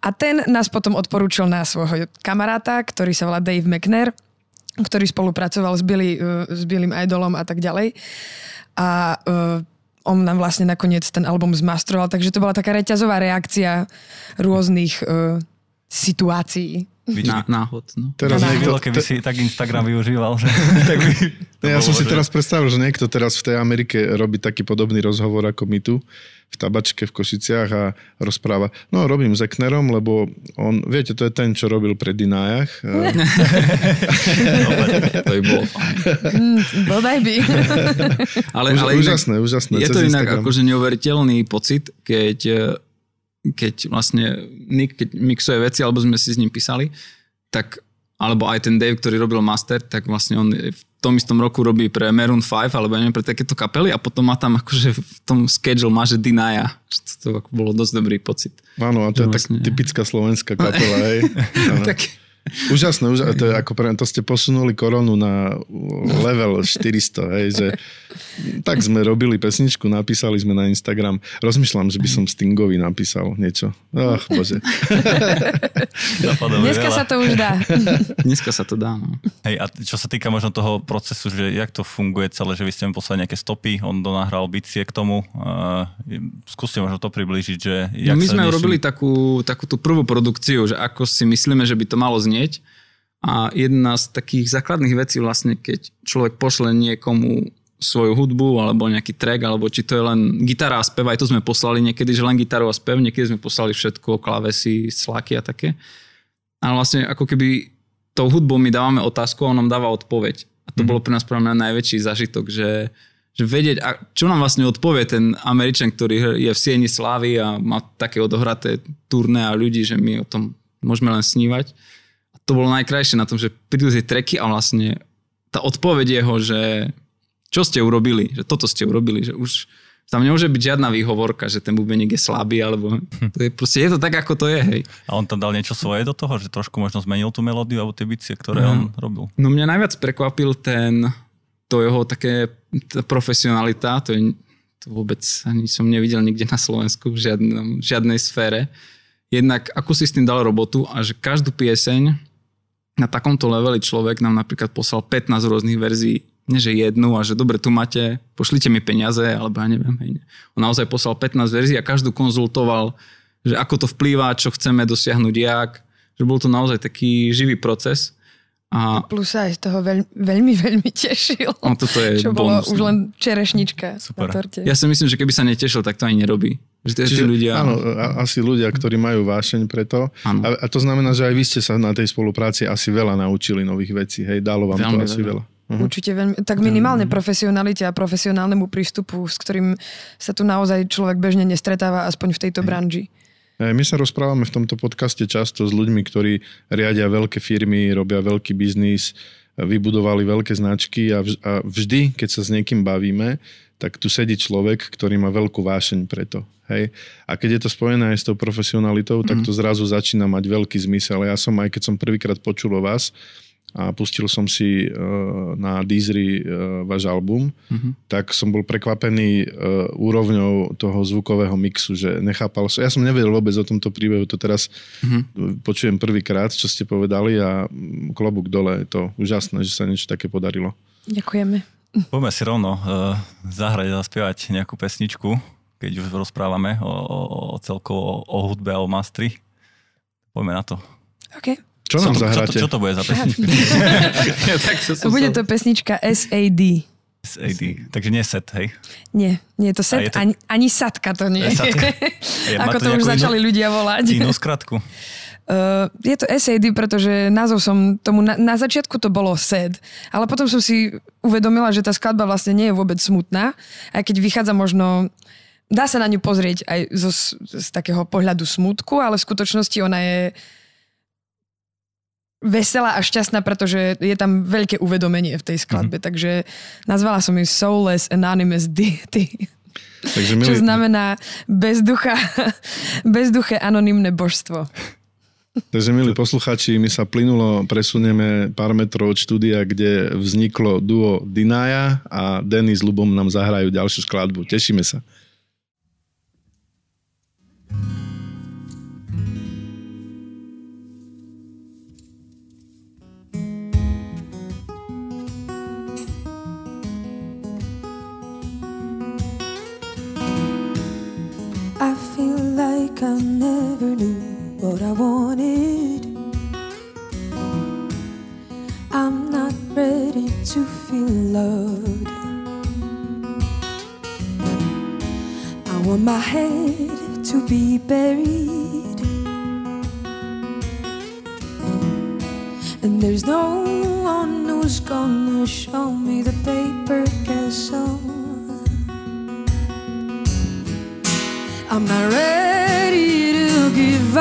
Speaker 3: A ten nás potom odporúčil na svojho kamaráta, ktorý sa volá Dave McNair, ktorý spolupracoval s, Billy, uh, s Billym Idolom a tak ďalej. A uh, on nám vlastne nakoniec ten album zmastroval, takže to bola taká reťazová reakcia rôznych uh, situácií.
Speaker 6: Na, náhod. No.
Speaker 5: Teraz
Speaker 3: Na
Speaker 5: niekto,
Speaker 4: keby si tak Instagram využíval. Že, <laughs> tak by,
Speaker 5: ja som si
Speaker 4: že-
Speaker 5: teraz predstavil, že niekto teraz v tej Amerike robí taký podobný rozhovor ako my tu v tabačke v Košiciach a rozpráva, no robím s Eknerom, lebo on, viete, to je ten, čo robil pre Dinájach. <laughs>
Speaker 6: To by bolo fajn.
Speaker 3: Mm, bodaj by.
Speaker 6: Ale,
Speaker 5: Už,
Speaker 6: ale inak,
Speaker 5: úžasné, úžasné.
Speaker 6: je to inak
Speaker 5: Instagram.
Speaker 6: akože neuveriteľný pocit, keď, eh, keď vlastne Nick, keď mixuje veci, alebo sme si s ním písali, tak alebo aj ten Dave, ktorý robil master, tak vlastne on v tom istom roku robí pre Maroon 5, alebo ja neviem, pre takéto kapely a potom má tam akože v tom schedule má, že Dinaja. To, to bolo dosť dobrý pocit.
Speaker 5: Áno, a to je tak
Speaker 6: Vlastne.
Speaker 5: typická slovenská kapela, hej. <laughs>
Speaker 6: Tak,
Speaker 5: Úžasné, úžasné. To, je ako pre, to ste posunuli koronu na level 400, hej, že tak sme robili pesničku, napísali sme na Instagram. Rozmýšľam, že by som Stingovi napísal niečo. Ach, bože.
Speaker 3: Dneska
Speaker 4: veľa.
Speaker 3: sa to už dá.
Speaker 6: Dneska sa to dá. No.
Speaker 4: Hej, a čo sa týka možno toho procesu, že jak to funguje celé, že vy ste mi poslali nejaké stopy, on donahral bicie k tomu. Uh, skúste možno to približiť, že jak
Speaker 6: No my
Speaker 4: sa
Speaker 6: sme urobili takú, takú tú prvú produkciu, že ako si myslíme, že by to malo znieť. A jedna z takých základných vecí vlastne, keď človek pošle niekomu svoju hudbu alebo nejaký track, alebo či to je len gitara a spev, aj to sme poslali niekedy, že len gitaru a spev, niekedy sme poslali všetko, klávesy, sláky a také. Ale vlastne ako keby tou hudbou my dávame otázku a on nám dáva odpoveď. A to bolo pre nás pre mňa najväčší zažitok, že, že vedieť, a čo nám vlastne odpovie ten Američan, ktorý je v Sieni Slávy a má také odohraté turné a ľudí, že my o tom môžeme len snívať. To bolo najkrajšie na tom, že prídu tie treky a vlastne tá odpoveď jeho, že čo ste urobili, že toto ste urobili, že už tam nemôže byť žiadna výhovorka, že ten bubeník je slabý, alebo to je proste, je to tak, ako to je, hej.
Speaker 4: A on tam dal niečo svoje do toho, že trošku možno zmenil tú melódiu alebo tie bicie, ktoré
Speaker 6: Mhm.
Speaker 4: on robil.
Speaker 6: No mňa najviac prekvapil ten, to jeho také tá profesionalita, to je to vôbec ani som nevidel nikde na Slovensku v žiadnom, žiadnej sfére. Jednak ako si s tým dal robotu a že každú pieseň na takomto leveli človek nám napríklad poslal 15 rôznych verzií, nie že jednu a že dobre, tu máte, pošlite mi peniaze, alebo ja neviem. Hej. On naozaj poslal 15 verzií a každú konzultoval, že ako to vplýva, čo chceme dosiahnuť, jak. Že bol to naozaj taký živý proces. A
Speaker 3: Plus sa aj z toho veľ, veľmi, veľmi tešil.
Speaker 6: No, toto je
Speaker 3: čo bolo
Speaker 6: bonus,
Speaker 3: už
Speaker 6: no.
Speaker 3: len čerešnička
Speaker 4: Super.
Speaker 3: na torte.
Speaker 6: Ja si myslím, že keby sa netešil, tak to ani nerobí. Že tí, tí ľudia...
Speaker 5: Áno, a- asi ľudia, ktorí majú vášeň pre to.
Speaker 6: Áno.
Speaker 5: A, a to znamená, že aj vy ste sa na tej spolupráci asi veľa naučili nových vecí. Hej, dalo vám
Speaker 6: Veľmi
Speaker 5: to asi
Speaker 6: veľa.
Speaker 5: veľa. Uh-huh.
Speaker 3: Určite veľmi, tak minimálne profesionalite a profesionálnemu prístupu, s ktorým sa tu naozaj človek bežne nestretáva, aspoň v tejto branži.
Speaker 5: My sa rozprávame v tomto podcaste často s ľuďmi, ktorí riadia veľké firmy, robia veľký biznis, vybudovali veľké značky a vždy, keď sa s niekým bavíme, tak tu sedí človek, ktorý má veľkú vášeň pre to. Hej? A keď je to spojené aj s tou profesionalitou, tak to zrazu začína mať veľký zmysel. Ja som aj keď som prvýkrát počul o vás, a pustil som si uh, na Deezery uh, váš album,
Speaker 6: Mhm.
Speaker 5: tak som bol prekvapený uh, úrovňou toho zvukového mixu, že nechápal som, ja som nevedel vôbec o tomto príbehu, to teraz
Speaker 6: Mhm.
Speaker 5: počujem prvýkrát, čo ste povedali a klobúk dole, je to úžasné, že sa niečo také podarilo.
Speaker 3: Ďakujeme.
Speaker 4: Poďme si rovno uh, zahrať a zaspievať nejakú pesničku, keď už rozprávame o, o, o celkovo o, hudbe a o mastri. Poďme na to.
Speaker 3: OK.
Speaker 5: Čo nám
Speaker 4: to, čo, to,
Speaker 5: zahráte?
Speaker 4: čo to bude za pesnička? <laughs>
Speaker 6: ja, tak to som
Speaker 3: Bude to pesnička SAD.
Speaker 4: SAD. Takže nie set, hej?
Speaker 3: Nie, nie je to
Speaker 4: A
Speaker 3: set,
Speaker 4: je to-
Speaker 3: ani, ani satka to nie.
Speaker 4: Je satka. <laughs> Je,
Speaker 3: Ako to, už
Speaker 4: inú-
Speaker 3: začali ľudia volať.
Speaker 4: Inú skratku. <laughs>
Speaker 3: Uh, je to SAD, pretože názov som tomu, na, na začiatku to bolo sad, ale potom som si uvedomila, že tá skladba vlastne nie je vôbec smutná, aj keď vychádza možno, dá sa na ňu pozrieť aj zo, z, takého pohľadu smutku, ale v skutočnosti ona je veselá a šťastná, pretože je tam veľké uvedomenie v tej skladbe, mm-hmm. takže nazvala som ju Soulless Anonymous Deity.
Speaker 5: Takže
Speaker 3: Čo
Speaker 5: milí,
Speaker 3: znamená bezducha, <laughs> bezduché anonymné božstvo.
Speaker 5: Takže milí posluchači, my sa plynulo presunieme pár metrov od štúdia, kde vzniklo duo Dinaja a Denny s Lubom nám zahrajú ďalšiu skladbu. Tešíme sa.
Speaker 7: I feel like I never knew what I wanted. I'm not ready to feel loved. I want my head to be buried. And there's no one who's gonna show me the paper castle. I'm not ready give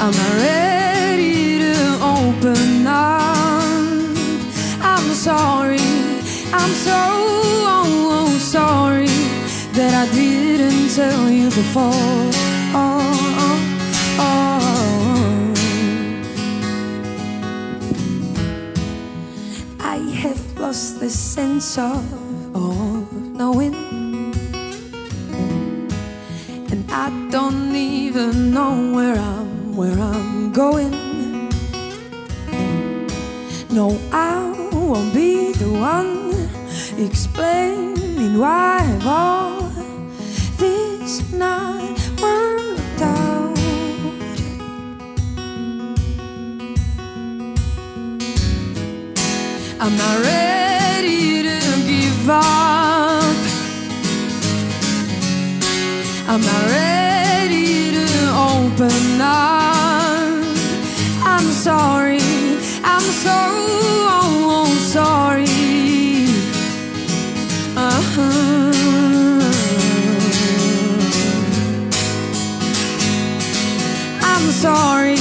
Speaker 7: Am I ready to open up. I'm sorry, I'm so oh, oh sorry that I didn't tell you before. Oh.
Speaker 3: lost the sense of, of knowing don't even know where I'm, where I'm going. No, I won't be the one explaining why all this not worked out. I'm not ready to give up. I'm not ready open up. I'm sorry. I'm so sorry. Uh-huh. I'm sorry.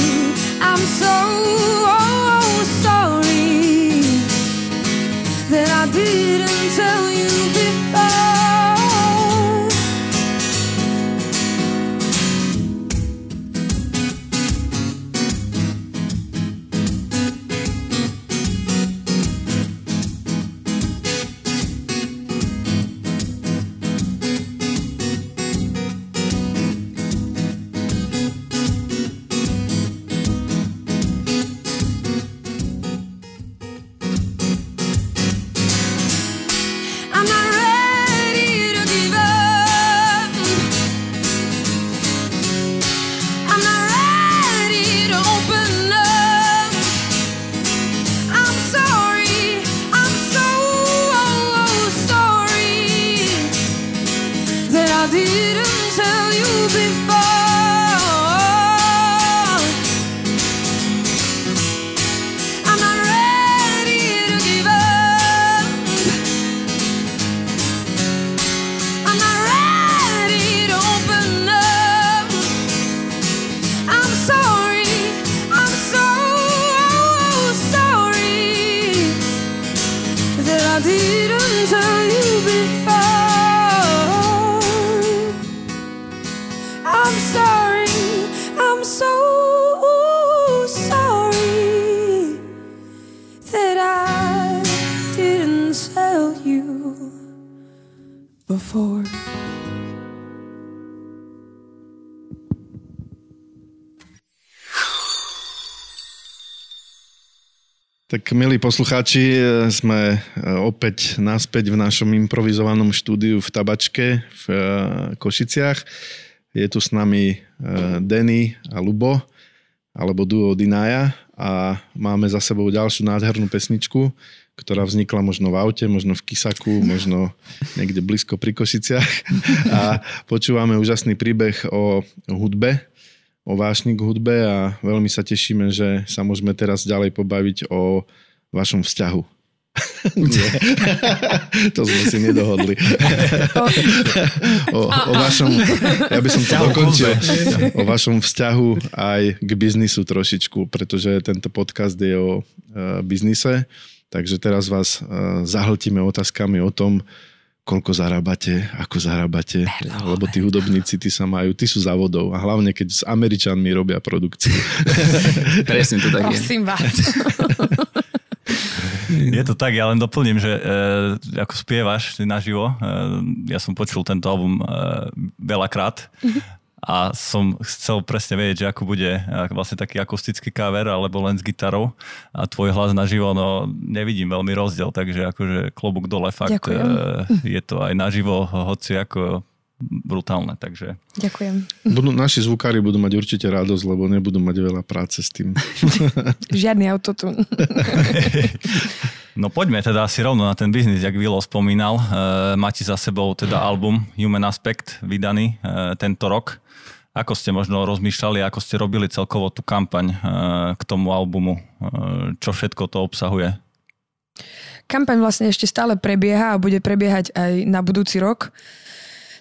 Speaker 5: Milí poslucháči, e, sme e, opäť naspäť v našom improvizovanom štúdiu v Tabačke v e, Košiciach. Je tu s nami Denny a Lubo, alebo duo Dinaja a máme za sebou ďalšiu nádhernú pesničku, ktorá vznikla možno v aute, možno v Kisaku, možno niekde blízko pri Košiciach. A počúvame úžasný príbeh o hudbe, o vášni k hudbe a veľmi sa tešíme, že sa môžeme teraz ďalej pobaviť o vašom vzťahu. <laughs> Nie. to sme si nedohodli. o, o vašom, ja by som to dokončil, o vašom vzťahu aj k biznisu trošičku, pretože tento podcast je o uh, biznise, takže teraz vás uh, zahltíme otázkami o tom, koľko zarábate, ako zarábate, lebo tí hudobníci, tí sa majú, tí sú závodov a hlavne keď s Američanmi robia produkciu. <laughs>
Speaker 6: Presne to tak je.
Speaker 8: Prosím vás. <laughs>
Speaker 4: Je to tak, ja len doplním, že e, ako spievaš naživo, e, ja som počul tento album e, veľakrát a som chcel presne vedieť, že ako bude vlastne taký akustický cover alebo len s gitarou a tvoj hlas naživo, no nevidím veľmi rozdiel, takže akože klobúk dole fakt e, je to aj naživo, hoci ako brutálne, takže
Speaker 8: Ďakujem.
Speaker 5: Budú, naši zvukári budú mať určite radosť, lebo nebudú mať veľa práce s tým. <laughs>
Speaker 8: Žiadny autotune. <laughs>
Speaker 4: No poďme teda asi rovno na ten biznis, jak Vilo spomínal. E, máte za sebou teda album Human Aspect vydaný e, tento rok. Ako ste možno rozmýšľali, ako ste robili celkovo tú kampaň e, k tomu albumu? E, čo všetko to obsahuje?
Speaker 8: Kampaň vlastne ešte stále prebieha a bude prebiehať aj na budúci rok.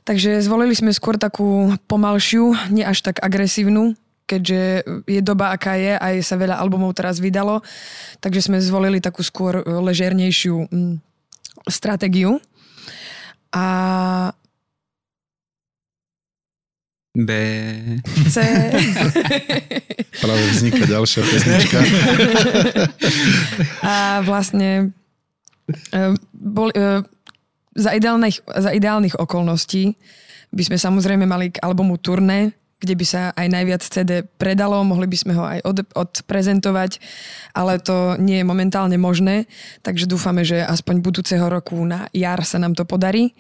Speaker 8: Takže zvolili sme skôr takú pomalšiu, nie až tak agresívnu, keďže je doba, aká je, aj sa veľa albumov teraz vydalo. Takže sme zvolili takú skôr ležernejšiu mm, stratégiu. A
Speaker 6: B.
Speaker 8: C... <laughs>
Speaker 5: Práve vzniká ďalšia pesnička. <laughs>
Speaker 8: A vlastne
Speaker 3: Uh, bol, uh, za, ideálnych, za ideálnych okolností by sme samozrejme mali k albumu turné, kde by sa aj najviac CD predalo, mohli by sme ho aj od, odprezentovať, ale to nie je momentálne možné, takže dúfame, že aspoň budúceho roku na jar sa nám to podarí.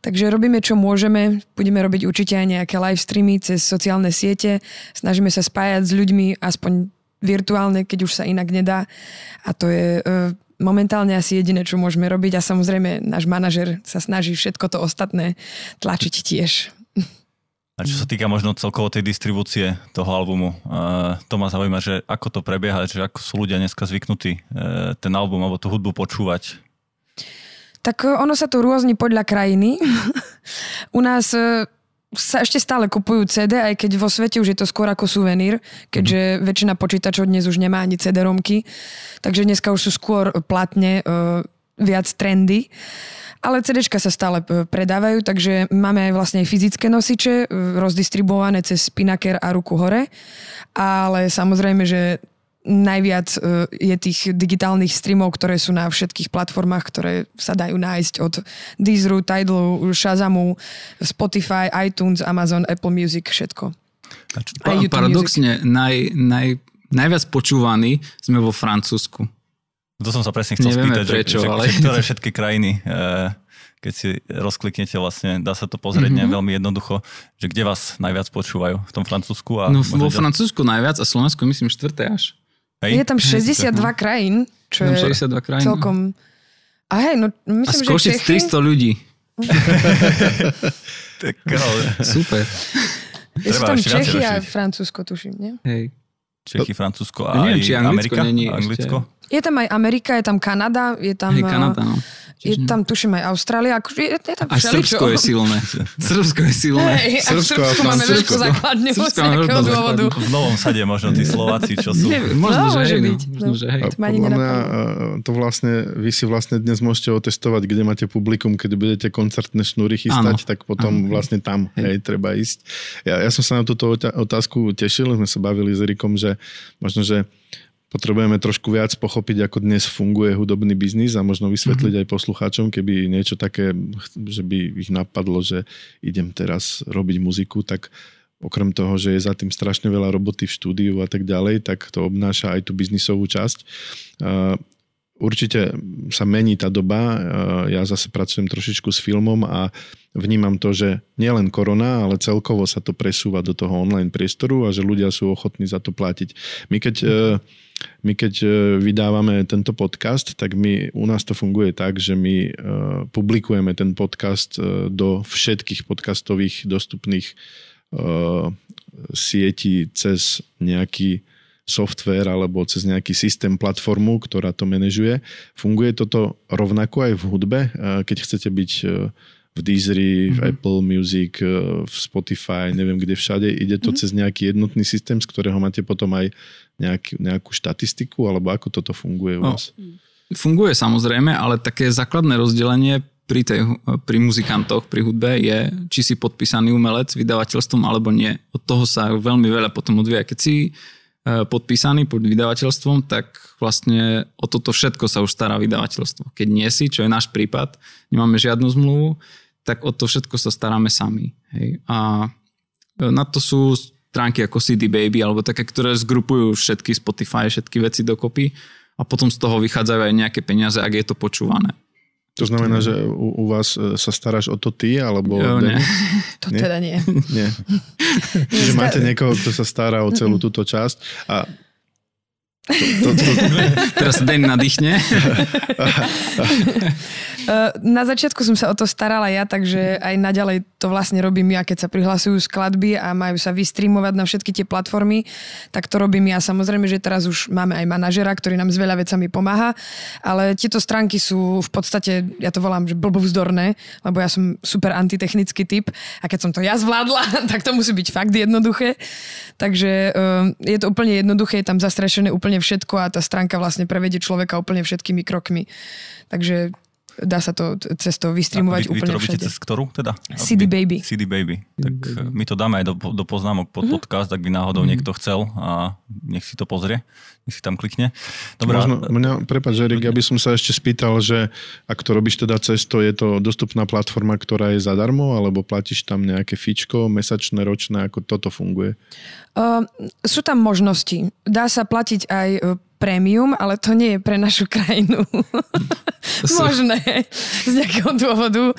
Speaker 3: Takže robíme, čo môžeme. Budeme robiť určite aj nejaké live streamy cez sociálne siete. Snažíme sa spájať s ľuďmi aspoň virtuálne, keď už sa inak nedá. A to je uh, momentálne asi jediné, čo môžeme robiť. A samozrejme, náš manažer sa snaží všetko to ostatné tlačiť tiež.
Speaker 4: A čo sa týka možno celkovo tej distribúcie toho albumu, uh, to ma zaujíma, že ako to prebieha, že ako sú ľudia dneska zvyknutí uh, ten album alebo tú hudbu počúvať.
Speaker 3: Tak e, ono sa to rôzni podľa krajiny. <laughs> U nás sa ešte stále kupujú CD, aj keď vo svete už je to skôr ako suvenír, keďže mm. väčšina počítačov dnes už nemá ani CD-romky, takže dneska už sú skôr platne uh, viac trendy. Ale CDčka sa stále predávajú, takže máme aj vlastne aj fyzické nosiče, rozdistribuované cez Spinaker a ruku hore. Ale samozrejme, že najviac e, je tých digitálnych streamov, ktoré sú na všetkých platformách, ktoré sa dajú nájsť od Deezeru, Tidalu, Shazamu, Spotify, iTunes, Amazon, Apple Music, všetko.
Speaker 6: Pa, paradoxne, naj, naj, najviac počúvaní sme vo Francúzsku.
Speaker 4: To som sa presne chcel
Speaker 6: Nevieme
Speaker 4: spýtať,
Speaker 6: prečo,
Speaker 4: že,
Speaker 6: ale...
Speaker 4: že ktoré všetky krajiny, e, keď si rozkliknete vlastne, dá sa to pozrieť mm-hmm. veľmi jednoducho, že kde vás najviac počúvajú v tom Francúzsku? A
Speaker 6: no vo Francúzsku najviac a Slovensku myslím štvrté až.
Speaker 3: Hej? Je tam 62 Hej, krajín, čo je 62 krajín. celkom... A hej, no myslím,
Speaker 6: a Košic
Speaker 3: Čechy...
Speaker 6: 300 ľudí. <laughs>
Speaker 4: tak, ale...
Speaker 6: Super.
Speaker 3: Je sú tam Čechy a Francúzsko, tuším, nie?
Speaker 6: Hej.
Speaker 4: Čechy, Francúzsko
Speaker 6: a
Speaker 4: ja
Speaker 6: neviem, či Anglicko
Speaker 4: Amerika?
Speaker 6: Není
Speaker 4: Anglicko?
Speaker 3: Je tam aj Amerika, je tam Kanada, je tam...
Speaker 6: Hej, Kanada, no.
Speaker 3: Je tam, tuším, aj Austrália. Je, je tam
Speaker 6: a Srbsko je silné. <laughs> Srbsko je silné.
Speaker 3: Hey, a v Srbsku máme veľkú základňu z nejakého dôvodu.
Speaker 4: V Novom Sade možno tí Slováci, čo sú...
Speaker 6: Možno,
Speaker 3: no,
Speaker 6: že hej,
Speaker 3: byť.
Speaker 6: No, možno, že hej.
Speaker 5: Mňa to vlastne, vy si vlastne dnes môžete otestovať, kde máte publikum, keď budete koncertné šnúry chystať, ano. tak potom ano, vlastne tam hej. hej, treba ísť. Ja, ja som sa na túto otázku tešil, sme sa bavili s Erikom, že možno, že potrebujeme trošku viac pochopiť, ako dnes funguje hudobný biznis a možno vysvetliť mm-hmm. aj poslucháčom, keby niečo také, že by ich napadlo, že idem teraz robiť muziku, tak okrem toho, že je za tým strašne veľa roboty v štúdiu a tak ďalej, tak to obnáša aj tú biznisovú časť. Určite sa mení tá doba, ja zase pracujem trošičku s filmom a vnímam to, že nielen korona, ale celkovo sa to presúva do toho online priestoru a že ľudia sú ochotní za to platiť. My keď my keď e, vydávame tento podcast, tak my, u nás to funguje tak, že my uh, publikujeme ten podcast uh, do všetkých podcastových dostupných sietí cez nejaký software alebo cez nejaký systém, platformu, ktorá to manažuje. Funguje toto rovnako aj v hudbe, keď chcete byť v Deezeri, mm-hmm. v mhm. Apple Music, v Spotify, neviem kde všade. Ide to mm-hmm. cez nejaký jednotný systém, z ktorého máte potom aj nejaký, nejakú štatistiku, alebo ako toto funguje u no, vás?
Speaker 6: Funguje samozrejme, ale také základné rozdelenie pri, tej, pri muzikantoch, pri hudbe je, či si podpísaný umelec vydavateľstvom alebo nie. Od toho sa veľmi veľa potom odvíja. Keď si podpísaný pod vydavateľstvom, tak vlastne o toto všetko sa už stará vydavateľstvo. Keď nie si, čo je náš prípad, nemáme žiadnu zmluvu, tak o to všetko sa staráme sami. Hej. A na to sú stránky ako CD Baby alebo také, ktoré zgrupujú všetky Spotify, všetky veci dokopy a potom z toho vychádzajú aj nejaké peniaze, ak je to počúvané.
Speaker 5: To znamená, že u, u vás e, sa staráš o to ty, alebo...
Speaker 6: Jo, nie. <laughs>
Speaker 3: To nie? teda nie.
Speaker 5: Nie. <laughs> Čiže máte niekoho, kto sa stará o celú túto časť a <laughs>
Speaker 6: to, to, to... Teraz deň nadýchne.
Speaker 3: Eh, na začiatku som sa o to starala ja, takže aj naďalej to vlastne robím ja, keď sa prihlasujú skladby a majú sa vystreamovať na všetky tie platformy, tak to robím ja. Samozrejme, že teraz už máme aj manažera, ktorý nám s veľa vecami pomáha, ale tieto stránky sú v podstate, ja to volám, že blbovzdorné, lebo ja som super antitechnický typ a keď som to ja zvládla, <laughs> tak to musí byť fakt jednoduché. Takže eh, je to úplne jednoduché, je tam zastrešené úplne všetko a tá stránka vlastne prevedie človeka úplne všetkými krokmi. Takže dá sa to cez to vystreamovať
Speaker 4: vy, vy
Speaker 3: úplne
Speaker 4: to robíte
Speaker 3: všade.
Speaker 4: cez ktorú teda?
Speaker 3: CD
Speaker 4: Vy-
Speaker 3: Baby.
Speaker 4: CD Baby. Tak my to dáme aj do, do poznámok pod podcast, ak by náhodou niekto chcel a nech si to pozrie, nech si tam klikne. Dobre,
Speaker 5: Možno, mňa, prepáč, Erik, aby som sa ešte spýtal, že ak to robíš teda cez to, je to dostupná platforma, ktorá je zadarmo, alebo platíš tam nejaké fičko, mesačné, ročné, ako toto funguje?
Speaker 3: Uh, sú tam možnosti. Dá sa platiť aj prémium, ale to nie je pre našu krajinu <laughs> možné. Z nejakého dôvodu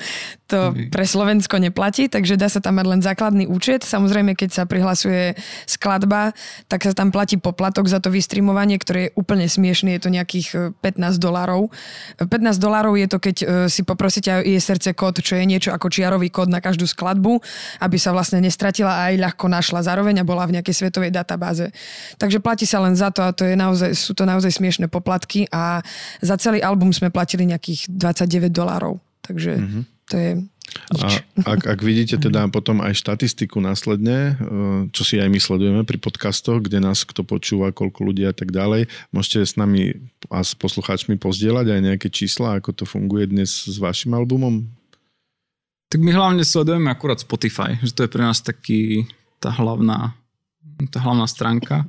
Speaker 3: to pre Slovensko neplatí, takže dá sa tam mať len základný účet. Samozrejme, keď sa prihlasuje skladba, tak sa tam platí poplatok za to vystreamovanie, ktoré je úplne smiešný, je to nejakých e, 15 dolárov. 15 dolárov je to, keď e, si poprosíte aj ISRC kód, čo je niečo ako čiarový kód na každú skladbu, aby sa vlastne nestratila a aj ľahko našla zároveň a bola v nejakej svetovej databáze. Takže platí sa len za to a to je naozaj, sú to naozaj smiešné poplatky a za celý album sme platili nejakých 29 dolárov. Takže mm-hmm. to je
Speaker 5: A ak, ak vidíte teda potom aj štatistiku následne, eh, čo si aj my sledujeme pri podcastoch, kde nás kto počúva, koľko ľudí a tak ďalej, môžete s nami a s poslucháčmi pozdieľať aj nejaké čísla, ako to funguje dnes s vašim albumom?
Speaker 6: Tak my hlavne sledujeme akurát Spotify, že to je pre nás taký tá hlavná, tá hlavná stránka.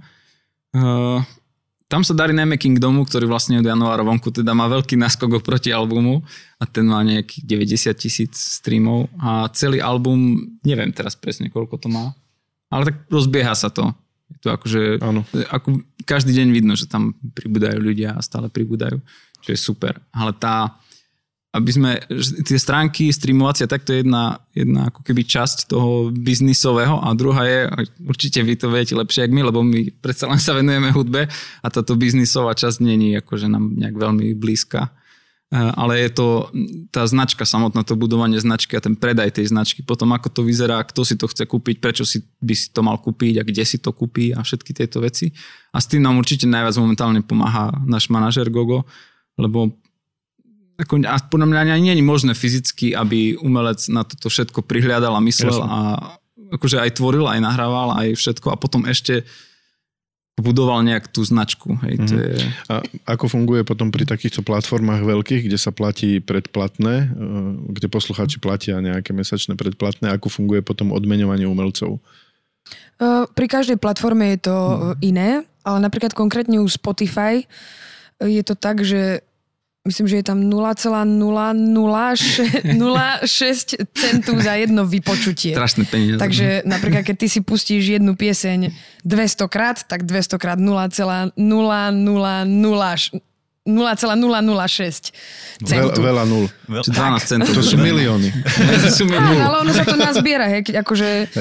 Speaker 6: Tam sa darí najmä Kingdomu, ktorý vlastne od januára vonku teda má veľký náskok oproti albumu a ten má nejakých 90 tisíc streamov a celý album, neviem teraz presne koľko to má, ale tak rozbieha sa to. Je to akože,
Speaker 5: Áno.
Speaker 6: ako každý deň vidno, že tam pribúdajú ľudia a stále pribúdajú, čo je super. Ale tá, aby sme, tie stránky streamovacia, tak to je jedna, jedna ako keby časť toho biznisového a druhá je, určite vy to viete lepšie ako my, lebo my predsa len sa venujeme hudbe a táto biznisová časť není akože nám nejak veľmi blízka. Eh, Ale je to tá značka samotná, to budovanie značky a ten predaj tej značky, potom ako to vyzerá, kto si to chce kúpiť, prečo si by si to mal kúpiť a kde si to kúpi a všetky tieto veci. A s tým nám určite najviac momentálne pomáha náš manažer Gogo, lebo ako, a podľa mňa ani nie je možné fyzicky, aby umelec na toto všetko prihliadal a myslel
Speaker 5: Jasne.
Speaker 6: a akože aj tvoril, aj nahrával, aj všetko a potom ešte budoval nejak tú značku. Hej, to je...
Speaker 5: A ako funguje potom pri takýchto platformách veľkých, kde sa platí predplatné, eh, kde poslucháči platia nejaké mesačné predplatné, ako funguje potom odmeňovanie umelcov?
Speaker 3: Uh, Pri každej platforme je to uh, iné, ale napríklad konkrétne u Spotify je to tak, že myslím, že je tam 0,006 centu za jedno vypočutie.
Speaker 6: Strašné peniaze.
Speaker 3: Takže napríklad, keď ty si pustíš jednu pieseň 200 krát, tak 200 krát 0,0006 0,006
Speaker 5: Veľ,
Speaker 3: centu.
Speaker 5: veľa nul.
Speaker 4: Veľ,
Speaker 6: Čiže 12 centov.
Speaker 5: To sú milióny. <laughs>
Speaker 6: To sú
Speaker 3: ale ono sa to nazbiera, hej, keď akože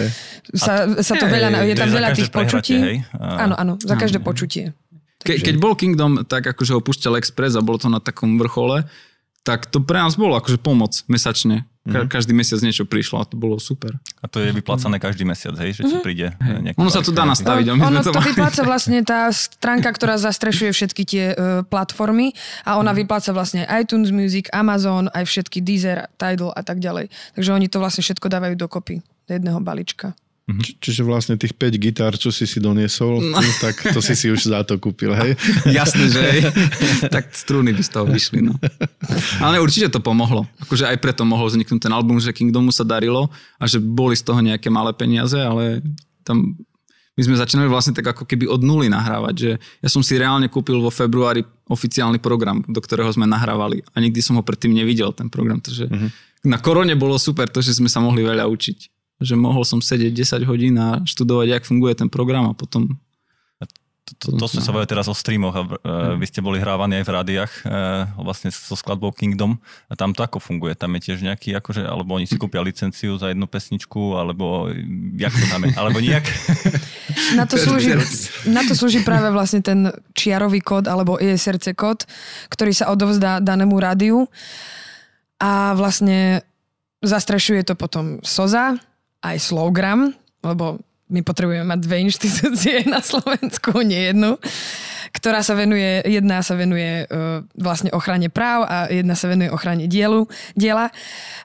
Speaker 3: sa, sa to veľa, je tam veľa tých počutí. Áno, áno, za každé počutie.
Speaker 6: Ke, keď bol Kingdom tak akože ho púšťal Express a bolo to na takom vrchole, tak to pre nás bolo akože pomoc mesačne. Ka- každý mesiac niečo prišlo a to bolo super.
Speaker 4: A to je vyplácané každý mesiac, hej, že ti príde eh, nejaký
Speaker 6: Ono sa to dá nastaviť. sme
Speaker 3: ono
Speaker 6: to
Speaker 3: to
Speaker 6: mali.
Speaker 3: vypláca vlastne <laughs> tá stránka, ktorá zastrešuje všetky tie uh, platformy a ona vypláca vlastne iTunes Music, Amazon, aj všetky Deezer, Tidal a tak ďalej. Takže oni to vlastne všetko dávajú dokopy do jedného balíčka.
Speaker 5: Či, čiže vlastne tých 5 gitár, čo si si doniesol,
Speaker 6: No.
Speaker 5: tak to si si už za to kúpil, hej? <laughs>
Speaker 6: Jasné, že hej. <laughs> tak struny by z toho vyšli. No. Ale určite to pomohlo. Akože aj preto mohol vzniknúť ten album, že Kingdomu sa darilo a že boli z toho nejaké malé peniaze, ale tam my sme začínali vlastne tak ako keby od nuly nahrávať, že ja som si reálne kúpil vo februári oficiálny program, do ktorého sme nahrávali a nikdy som ho predtým nevidel, ten program. Takže uh-huh. na korone bolo super to, že sme sa mohli veľa učiť. Že mohol som sedieť 10 hodín a študovať, jak funguje ten program a potom
Speaker 4: To, to sme sa bavili teraz o streamoch a uh, vy ste boli hrávaní aj v rádiách uh, vlastne so skladbou Kingdom a tam to ako funguje? Tam je tiež nejaký, akože, alebo oni si kúpia licenciu za jednu pesničku, alebo jak to tam je? Alebo nejak? <laughs>
Speaker 3: Na to, slúži, na to slúži práve vlastne ten čiarový kód alebo ISRC kód, ktorý sa odovzdá danému rádiu a vlastne zastrešuje to potom SOZA, aj Slowgram, lebo my potrebujeme mať dve inštitúcie <laughs> na Slovensku, nie jednu, ktorá sa venuje, jedna sa venuje uh, vlastne ochrane práv a jedna sa venuje ochrane dielu, diela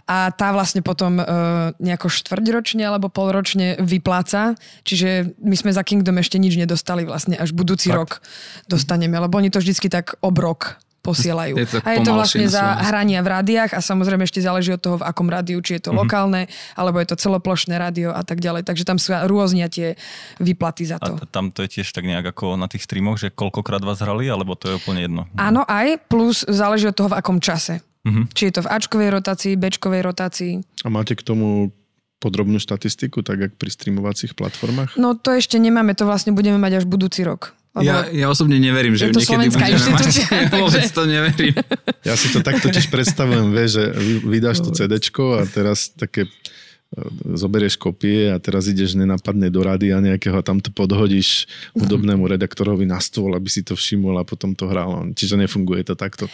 Speaker 3: a tá vlastne potom uh, nejako štvrťročne alebo polročne vypláca, čiže my sme za Kingdom ešte nič nedostali vlastne, až budúci
Speaker 5: Fakt?
Speaker 3: rok dostaneme, lebo oni to vždycky tak obrok posielajú.
Speaker 6: Je to
Speaker 3: a je to vlastne za hrania v rádiách a samozrejme ešte záleží od toho, v akom rádiu, či je to lokálne, alebo je to celoplošné rádio a tak ďalej. Takže tam sú rôznia tie výplaty za
Speaker 4: A
Speaker 3: to.
Speaker 4: t- tam to je tiež tak nejak ako na tých streamoch, že koľkokrát vás hrali, alebo to je úplne jedno?
Speaker 3: Áno, aj, plus záleží od toho, v akom čase.
Speaker 4: Mhm.
Speaker 3: Či je to v Ačkovej rotácii, Bčkovej rotácii.
Speaker 5: A máte k tomu podrobnú štatistiku, tak jak pri streamovacích platformách?
Speaker 3: No to ešte nemáme, to vlastne budeme mať až budúci rok.
Speaker 6: Ja, ja osobne neverím, že
Speaker 3: Je to
Speaker 6: niekedy budeme mať. <laughs> Vôbec
Speaker 3: takže-
Speaker 6: to neverím.
Speaker 5: Ja si to takto tiež predstavujem, vieš, že vy- vydáš to CDčko a teraz také e, zoberieš kopie a teraz ideš nenapadne do rady a nejakého a tam to podhodíš hudobnému redaktorovi na stôl, aby si to všimol a potom to hral. Čiže nefunguje to takto.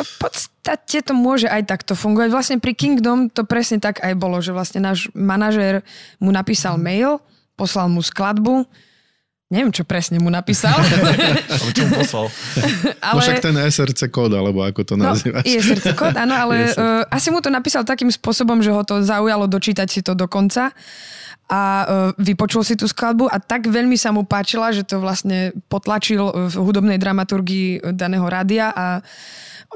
Speaker 3: v podstate to môže aj takto fungovať. Vlastne pri Kingdom to presne tak aj bolo, že vlastne náš manažér mu napísal mail, poslal mu skladbu, neviem, čo presne mu napísal, <laughs>
Speaker 4: Alebo čo mu poslal? <laughs>
Speaker 3: ale...
Speaker 5: No však ten SRC kód, alebo ako to
Speaker 3: No,
Speaker 5: nazývaš.
Speaker 3: je srdce kód, áno, ale uh, asi mu to napísal takým spôsobom, že ho to zaujalo dočítať si to do konca a uh, vypočul si tú skladbu a tak veľmi sa mu páčila, že to vlastne potlačil v hudobnej dramaturgii daného rádia a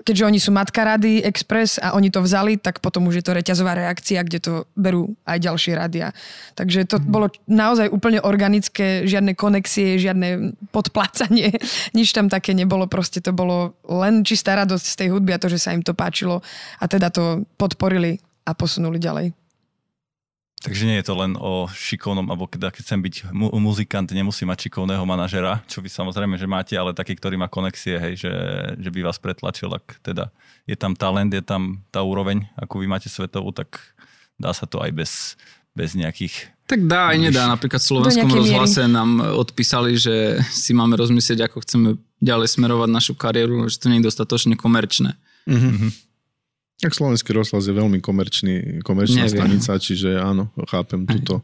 Speaker 3: keďže oni sú matka rady Express a oni to vzali, tak potom už je to reťazová reakcia, kde to berú aj ďalšie rádia. Takže to bolo naozaj úplne organické, žiadne konexie, žiadne podplácanie, <laughs> nič tam také nebolo, proste to bolo len čistá radosť z tej hudby a to, že sa im to páčilo a teda to podporili a posunuli ďalej.
Speaker 4: Takže nie je to len o šikovnom, alebo keď, keď chcem byť mu- muzikant, nemusí mať šikovného manažera, čo vy samozrejme, že máte, ale taký, ktorý má konexie, hej, že, že by vás pretlačil, ak teda je tam talent, je tam tá úroveň, ako vy máte svetovú, tak dá sa to aj bez, bez nejakých...
Speaker 6: Tak dá aj nedá. Napríklad v slovenskom rozhlase nám odpísali, že si máme rozmyslieť, ako chceme ďalej smerovať našu kariéru, že to nie je dostatočne komerčné.
Speaker 5: Tak slovenský rozhlas je veľmi komerčný, komerčná
Speaker 6: Neviem.
Speaker 5: stanica, čiže áno, chápem túto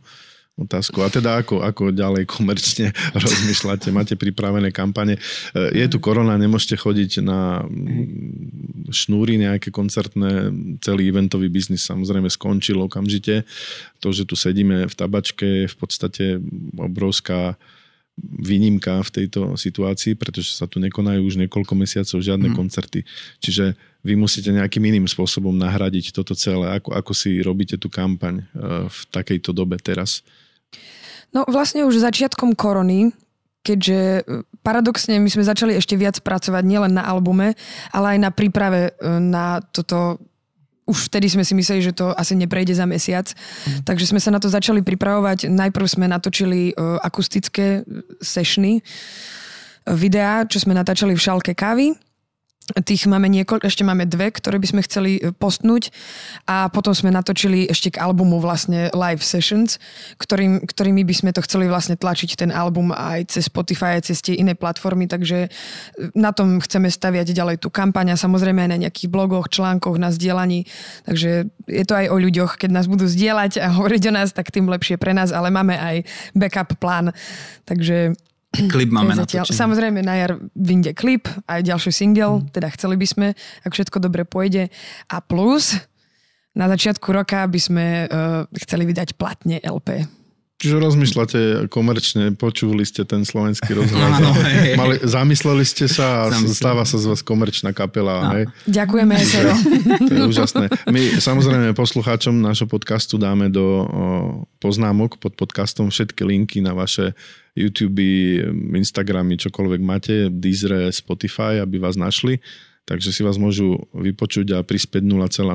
Speaker 5: otázku. A teda ako, ako ďalej komerčne <laughs> rozmýšľate? Máte pripravené kampane? E, Je tu korona, nemôžete chodiť na mm, šnúry nejaké koncertné, celý eventový biznis samozrejme skončil okamžite. To, že tu sedíme v tabačke je v podstate obrovská výnimka v tejto situácii, pretože sa tu nekonajú už niekoľko mesiacov žiadne mm. koncerty. Čiže vy musíte nejakým iným spôsobom nahradiť toto celé. Ako, ako si robíte tú kampaň eh, v takejto dobe teraz?
Speaker 3: No vlastne už začiatkom korony, keďže e, paradoxne my sme začali ešte viac pracovať nielen na albume, ale aj na príprave e, na toto už vtedy sme si mysleli, že to asi neprejde za mesiac. Mm. Takže sme sa na to začali pripravovať. Najprv sme natočili akustické sešny, videá, čo sme natáčali v šálke kávy. Tých máme niekoľko, ešte máme dve, ktoré by sme chceli e, postnúť. A potom sme natočili ešte k albumu vlastne live sessions, ktorým, ktorými by sme to chceli vlastne tlačiť ten album aj cez Spotify, aj cez tie iné platformy, takže e, na tom chceme staviať ďalej tú kampaň a samozrejme aj na nejakých blogoch, článkoch, na zdieľaní, takže je to aj o ľuďoch, keď nás budú zdieľať a <laughs> hovoriť o nás, tak tým lepšie pre nás, ale máme aj backup plán, takže
Speaker 6: Klip <clears throat> máme
Speaker 3: zatiaľ.
Speaker 6: to.
Speaker 3: Samozrejme na jar vyjde klip, aj ďalší single, teda chceli by sme, ak všetko dobre pôjde. A plus, na začiatku roka by sme uh, chceli vydať platne LP.
Speaker 5: Čiže rozmýšľate komerčne, počuli ste ten slovenský <laughs> rozhlas.
Speaker 6: Áno.
Speaker 5: Mali, zamysleli ste sa a
Speaker 6: Zamysleli.
Speaker 5: stáva sa z vás komerčná kapela.
Speaker 6: No.
Speaker 5: Hej?
Speaker 3: Ďakujeme, Esero. <laughs>
Speaker 5: To je úžasné. My samozrejme poslucháčom nášho podcastu dáme do o, poznámok pod podcastom všetky linky na vaše YouTube, Instagramy, čokoľvek máte, Deezer, Spotify, aby vás našli. Takže si vás môžu vypočuť a prispieť 0,00000,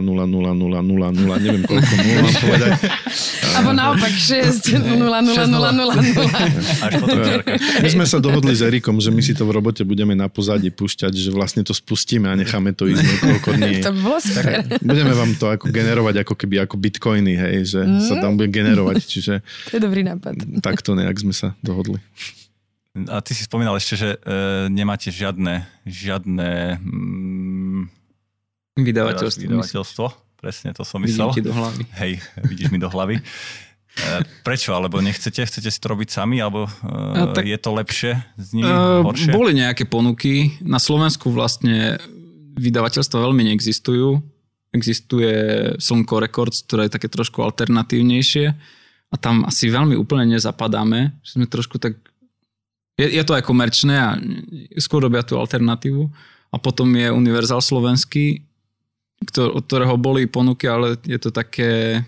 Speaker 5: neviem koľko nul mám povedať. <laughs>
Speaker 3: Alebo naopak 6, 0, 0, 0, 0, 0.
Speaker 4: Až potom čiarka.
Speaker 5: My sme sa dohodli s Erikom, že my si to v robote budeme na pozadí púšťať, že vlastne to spustíme a necháme to ísť niekoľko dní. <laughs>
Speaker 3: To bolo super.
Speaker 5: Budeme vám to ako generovať ako keby ako bitcoiny, hej, že sa tam bude generovať, čiže
Speaker 3: To je dobrý nápad.
Speaker 5: takto nejak sme sa dohodli.
Speaker 4: A ty si spomínal ešte, že e, nemáte žiadne, žiadne mm,
Speaker 6: Vydavateľstvo.
Speaker 4: vydavateľstvo. Presne to som
Speaker 6: Vidím
Speaker 4: myslel.
Speaker 6: ti do hlavy.
Speaker 4: Hej, vidíš mi do hlavy. E, prečo? Alebo nechcete? Chcete si to robiť sami? Alebo e,
Speaker 6: A tak-
Speaker 4: je to lepšie s nimi?
Speaker 6: Uh,
Speaker 4: horšie?
Speaker 6: boli nejaké ponuky. Na Slovensku vlastne vydavateľstva veľmi neexistujú. Existuje Slnko Records, ktoré je také trošku alternatívnejšie a tam asi veľmi úplne nezapadáme. Že sme trošku tak... Je, je to aj komerčné a skôr robia tú alternatívu, a potom je Univerzál slovenský, ktor- od ktorého boli ponuky, ale je to také...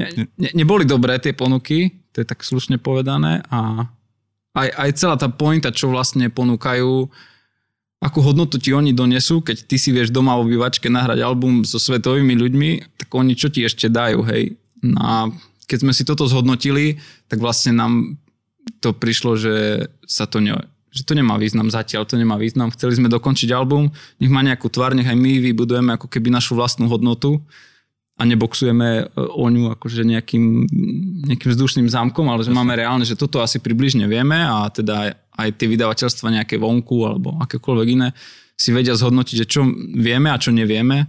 Speaker 6: Ne, ne, neboli dobré tie ponuky, to je tak slušne povedané a aj, aj celá tá pointa, čo vlastne ponúkajú, akú hodnotu ti oni donesú, keď ty si vieš doma v obývačke nahrať album so svetovými ľuďmi, tak oni čo ti ešte dajú, hej. No a keď sme si toto zhodnotili, tak vlastne nám to prišlo, že sa to ne, že to nemá význam zatiaľ, to nemá význam. Chceli sme dokončiť album, nech má nejakú tvár, nech aj my vybudujeme ako keby našu vlastnú hodnotu a neboxujeme e, o ňu akože nejakým, nejakým vzdušným zámkom, ale že máme reálne, že toto asi približne vieme a teda aj tie vydavateľstva nejaké vonku alebo akékoľvek iné si vedia zhodnotiť, že čo vieme a čo nevieme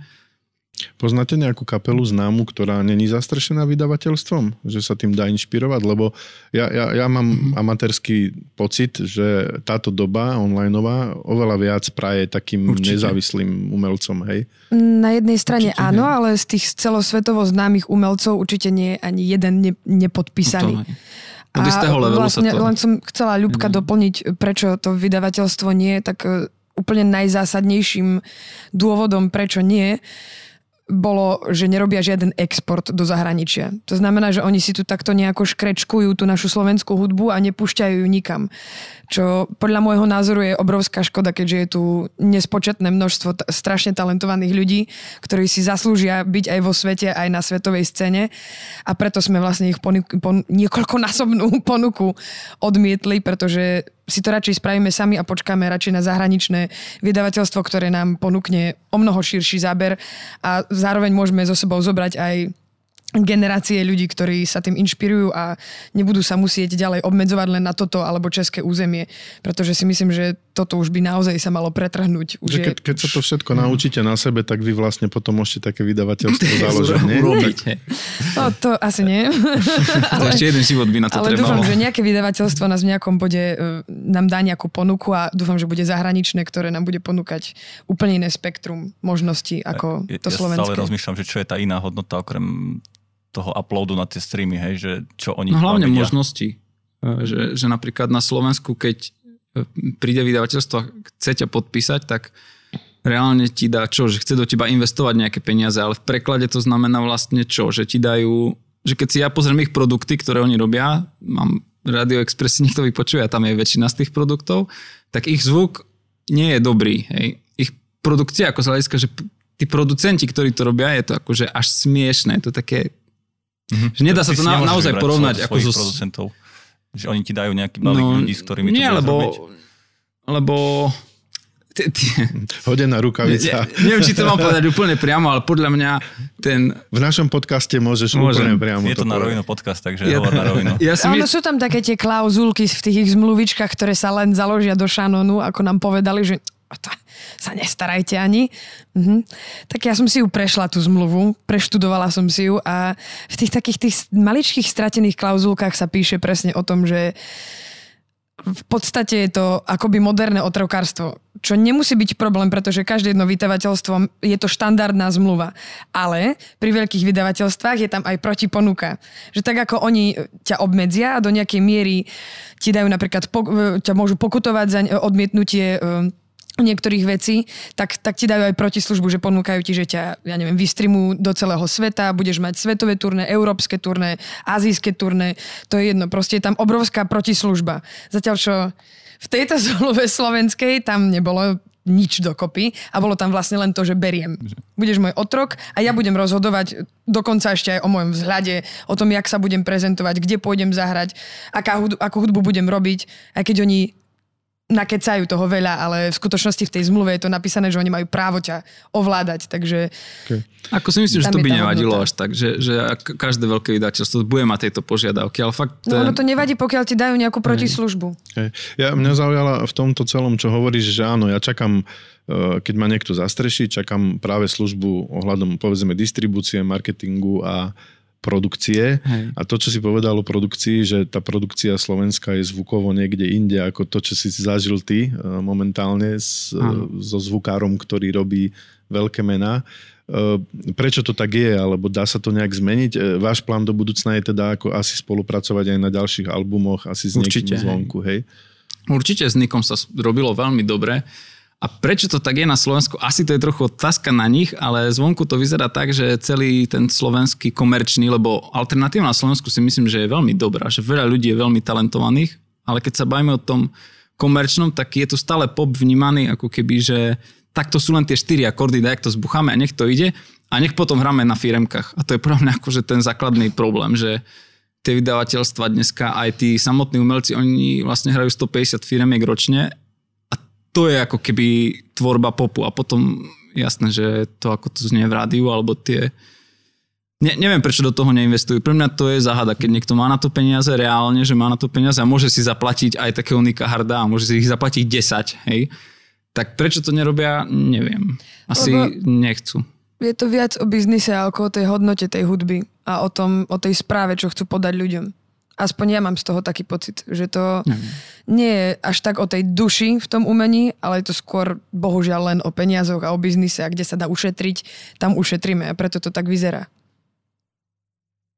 Speaker 5: Poznáte nejakú kapelu známu, ktorá není zastrešená vydavateľstvom? Že sa tým dá inšpirovať? Lebo ja, ja, ja mám mm-hmm. amatérský pocit, že táto doba onlineová oveľa viac praje takým Určite. nezávislým umelcom, hej?
Speaker 3: Na jednej strane určite áno, nie. ale z tých celosvetovo známych umelcov určite nie je ani jeden ne, nepodpísaný. No
Speaker 6: Od istého levelu vlastne sa to...
Speaker 3: len som chcela Ľubka mm. doplniť, prečo to vydavateľstvo nie je tak e, úplne najzásadnejším dôvodom, prečo nie, bolo, že nerobia žiaden export do zahraničia. To znamená, že oni si tu takto nejako škrečkujú tú našu slovenskú hudbu a nepúšťajú ju nikam. Čo podľa môjho názoru je obrovská škoda, keďže je tu nespočetné množstvo t- strašne talentovaných ľudí, ktorí si zaslúžia byť aj vo svete, aj na svetovej scéne. A preto sme vlastne ich ponu- pon- niekoľkonásobnú <laughs> ponuku odmietli, pretože si to radšej spravíme sami a počkáme radšej na zahraničné vydavateľstvo, ktoré nám ponúkne o mnoho širší záber a zároveň môžeme zo sebou zobrať aj generácie ľudí, ktorí sa tým inšpirujú a nebudú sa musieť ďalej obmedzovať len na toto alebo české územie, pretože si myslím, že toto už by naozaj sa malo pretrhnúť. Už
Speaker 5: keď, keď sa to všetko naučíte na sebe, tak vy vlastne potom môžete také vydavateľstvo <laughs> založiť, nie?
Speaker 3: No, to asi nie. <laughs>
Speaker 6: ale, ešte jeden život by na to
Speaker 3: ale
Speaker 6: trebalo.
Speaker 3: dúfam, že nejaké vydavateľstvo nás v nejakom bode e, nám dá nejakú ponuku a dúfam, že bude zahraničné, ktoré nám bude ponúkať úplne iné spektrum možností ako
Speaker 4: ja,
Speaker 3: to
Speaker 4: ja
Speaker 3: slovenské.
Speaker 4: Ja stále rozmýšľam, že čo je tá iná hodnota okrem toho uploadu na tie streamy, hej, že čo oni
Speaker 6: No hlavne vedia. možnosti. E, že, že napríklad na Slovensku, keď príde vydavateľstvo a chce ťa podpísať, tak reálne ti dá čo? Že chce do teba investovať nejaké peniaze, ale v preklade to znamená vlastne čo? Že ti dajú, že keď si ja pozriem ich produkty, ktoré oni robia, mám Radio Express <laughs> niekto vypočuje a tam je väčšina z tých produktov, tak ich zvuk nie je dobrý. Hej. Ich produkcia ako z hľadiska, že tí producenti, ktorí to robia, je to akože až smiešné. Je to také Mm-hmm. Že nedá sa to na, naozaj porovnať ako zo...
Speaker 4: producentov. Že oni ti dajú nejaký balík no, ľudí, s ktorými
Speaker 6: nie,
Speaker 4: to
Speaker 6: lebo,
Speaker 4: robiť.
Speaker 6: lebo
Speaker 5: Hodená rukavica.
Speaker 6: Ne, neviem, či to mám povedať úplne priamo, ale podľa mňa ten...
Speaker 5: V našom podcaste môžeš Môžem. úplne priamo
Speaker 4: Je to, to na rovinu podcast, takže ja, hovor na rovinu.
Speaker 3: Ja si my... sú tam také tie klauzulky v tých ich zmluvičkách, ktoré sa len založia do šanonu, ako nám povedali, že to sa nestarajte ani. Mhm. Tak ja som si ju prešla, tú zmluvu, preštudovala som si ju a v tých takých tých maličkých stratených klauzulkách sa píše presne o tom, že v podstate je to akoby moderné otrokárstvo, čo nemusí byť problém, pretože každé jedno vydavateľstvo je to štandardná zmluva. Ale pri veľkých vydavateľstvách je tam aj protiponuka. Že tak ako oni ťa obmedzia a do nejakej miery ti dajú napríklad, ťa môžu pokutovať za odmietnutie niektorých vecí, tak, tak ti dajú aj protislužbu, že ponúkajú ti, že ťa, ja neviem, vystreamujú do celého sveta, budeš mať svetové turné, európske turné, azijské turné, to je jedno, proste je tam obrovská protislužba. Zatiaľ čo v tejto <laughs> zmluve slovenskej tam nebolo nič dokopy a bolo tam vlastne len to, že beriem. Budeš môj otrok a ja budem rozhodovať dokonca ešte aj o môjom vzhľade, o tom, jak sa budem prezentovať, kde pôjdem zahrať, aká hudbu, akú hudbu budem robiť, aj keď oni nakecajú toho veľa, ale v skutočnosti v tej zmluve je to napísané, že oni majú právo ťa ovládať, takže...
Speaker 6: Okay. Ako si myslím, že to by nevadilo hodnota. až tak, že, že každé veľké vydateľstvo bude mať tejto požiadavky, ale fakt...
Speaker 3: No, no to nevadí, pokiaľ ti dajú nejakú protislužbu.
Speaker 5: Okay. Ja, mňa zaujala v tomto celom, čo hovoríš, že áno, ja čakám e, keď ma niekto zastreší, čakám práve službu ohľadom povedzme distribúcie, marketingu a produkcie. Hej. A to, čo si povedal o produkcii, že tá produkcia slovenská je zvukovo niekde inde, ako to, čo si zažil ty e, momentálne s, e, so zvukárom, ktorý robí veľké mená. E, prečo to tak je, alebo dá sa to nejak zmeniť? Váš plán do budúcna je teda ako asi spolupracovať aj na ďalších albumoch, asi s Určite, zvonku, hej?
Speaker 6: Určite s Nikom sa robilo veľmi dobre A prečo to tak je na Slovensku? Asi to je trochu otázka na nich, ale zvonku to vyzerá tak, že celý ten slovenský komerčný, lebo alternatíva na Slovensku si myslím, že je veľmi dobrá, že veľa ľudí je veľmi talentovaných, ale keď sa bavíme o tom komerčnom, tak je tu stále pop vnímaný ako keby, že takto sú len tie štyri akordy, daj to zbucháme a nech to ide a nech potom hráme na firemkách. A to je pre mňa akože ten základný problém, že tie vydavateľstva dneska, aj tí samotní umelci, oni vlastne hrajú 150 firemiek ročne to je ako keby tvorba popu a potom jasné, že to ako to znie v rádiu alebo tie Ne, neviem, prečo do toho neinvestujú. Pre mňa to je záhada, keď niekto má na to peniaze reálne, že má na to peniaze a môže si zaplatiť aj také Nika Harda a môže si ich zaplatiť 10, hej. Tak prečo to nerobia, neviem. Asi Lebo nechcú.
Speaker 3: Je to viac o biznise ako o tej hodnote tej hudby a o, tom, o tej správe, čo chcú podať ľuďom. Aspoň ja mám z toho taký pocit, že to mm. nie je až tak o tej duši v tom umení, ale je to skôr bohužiaľ len o peniazoch a o biznise a kde sa dá ušetriť, tam ušetríme a preto to tak vyzerá.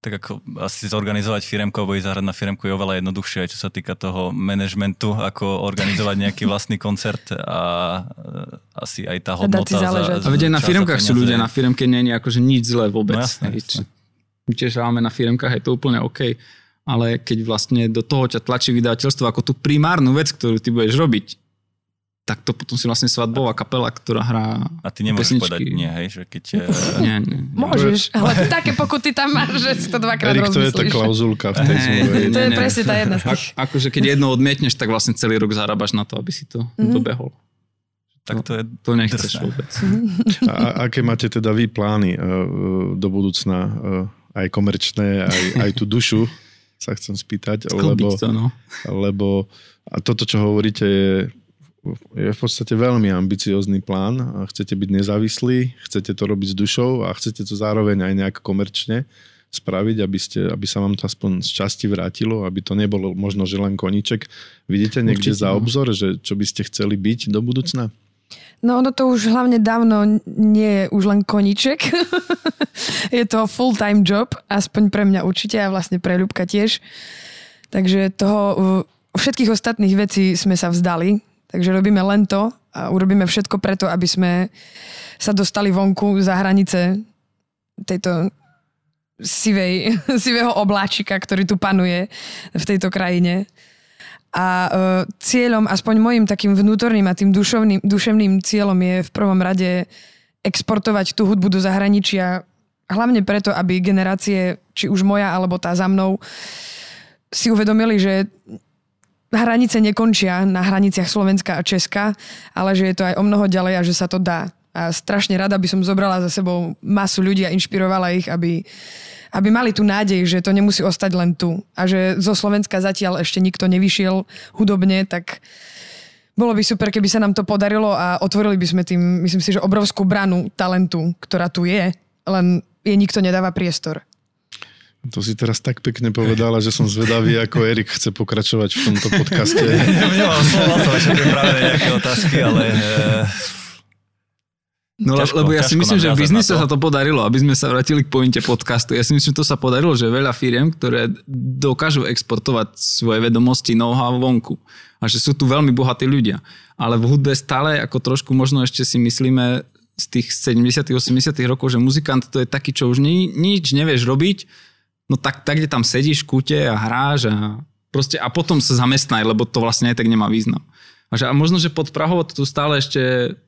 Speaker 4: Tak ako asi zorganizovať firemku alebo ísť zahrať na firemku je oveľa jednoduchšie, aj čo sa týka toho manažmentu, ako organizovať nejaký <laughs> vlastný koncert a e, asi aj tá hodnota. Za,
Speaker 6: za, a aj na firmkách sú ľudia, na firemke nie je akože nič zlé vôbec. No jasné, jasné. My tiež na firemkách, je to úplne OK ale keď vlastne do toho ťa tlačí vydavateľstvo ako tú primárnu vec, ktorú ty budeš robiť, tak to potom si vlastne svadbová kapela, ktorá hrá
Speaker 4: A ty nemôžeš pesničky. povedať nie, hej, že keď... <laughs>
Speaker 6: nie, nie, nie.
Speaker 3: Môžeš, ale také pokuty tam máš, že si to dvakrát
Speaker 5: Erik, to je tá klauzulka v tej zmluve.
Speaker 3: To je presne tá jedna z tých.
Speaker 6: A, akože keď jedno odmietneš, tak vlastne celý rok zarábaš na to, aby si to mm-hmm. dobehol.
Speaker 4: Tak to, je
Speaker 6: to nechceš drsné. vôbec.
Speaker 5: A aké máte teda vy plány uh, do budúcna, uh, aj komerčné, aj, aj tú dušu <laughs> sa chcem spýtať, lebo,
Speaker 6: to, no.
Speaker 5: lebo a toto, čo hovoríte, je, je v podstate veľmi ambiciózny plán. A chcete byť nezávislí, chcete to robiť s dušou a chcete to zároveň aj nejak komerčne spraviť, aby, ste, aby sa vám to aspoň z časti vrátilo, aby to nebolo možno, že len koniček. Vidíte niekde Určite, za no. obzor, že čo by ste chceli byť do budúcna?
Speaker 3: No ono to už hlavne dávno nie je už len koniček. <laughs> je to full-time job, aspoň pre mňa určite a vlastne pre Ľubka tiež. Takže toho, všetkých ostatných vecí sme sa vzdali, takže robíme len to a urobíme všetko preto, aby sme sa dostali vonku za hranice tejto sivej, <laughs> sivého obláčika, ktorý tu panuje v tejto krajine. A uh, cieľom, aspoň môjim takým vnútorným a tým dušovným, duševným cieľom je v prvom rade exportovať tú hudbu do zahraničia, hlavne preto, aby generácie, či už moja alebo tá za mnou, si uvedomili, že hranice nekončia na hraniciach Slovenska a Česka, ale že je to aj o mnoho ďalej a že sa to dá. A strašne rada by som zobrala za sebou masu ľudí a inšpirovala ich, aby aby mali tú nádej, že to nemusí ostať len tu. A že zo Slovenska zatiaľ ešte nikto nevyšiel hudobne, tak bolo by super, keby sa nám to podarilo a otvorili by sme tým, myslím si, že obrovskú branu talentu, ktorá tu je, len jej nikto nedáva priestor.
Speaker 5: To si teraz tak pekne povedala, že som zvedavý, ako Erik chce pokračovať v tomto podcaste.
Speaker 4: Nemám slova, som práve nejaké otázky, ale
Speaker 6: No ťažko, lebo ja si myslím, že v biznise sa to podarilo, aby sme sa vrátili k pointe podcastu. Ja si myslím, že to sa podarilo, že veľa firiem, ktoré dokážu exportovať svoje vedomosti, know-how vonku. A že sú tu veľmi bohatí ľudia. Ale v hudbe stále ako trošku možno ešte si myslíme z tých 70 80 rokov, že muzikant to je taký, čo už ni, nič nevieš robiť, no tak, tak kde tam sedíš v kúte a hráš a proste a potom sa zamestnaj, lebo to vlastne aj tak nemá význam. A, že, a možno, že pod Prahou to tu stále ešte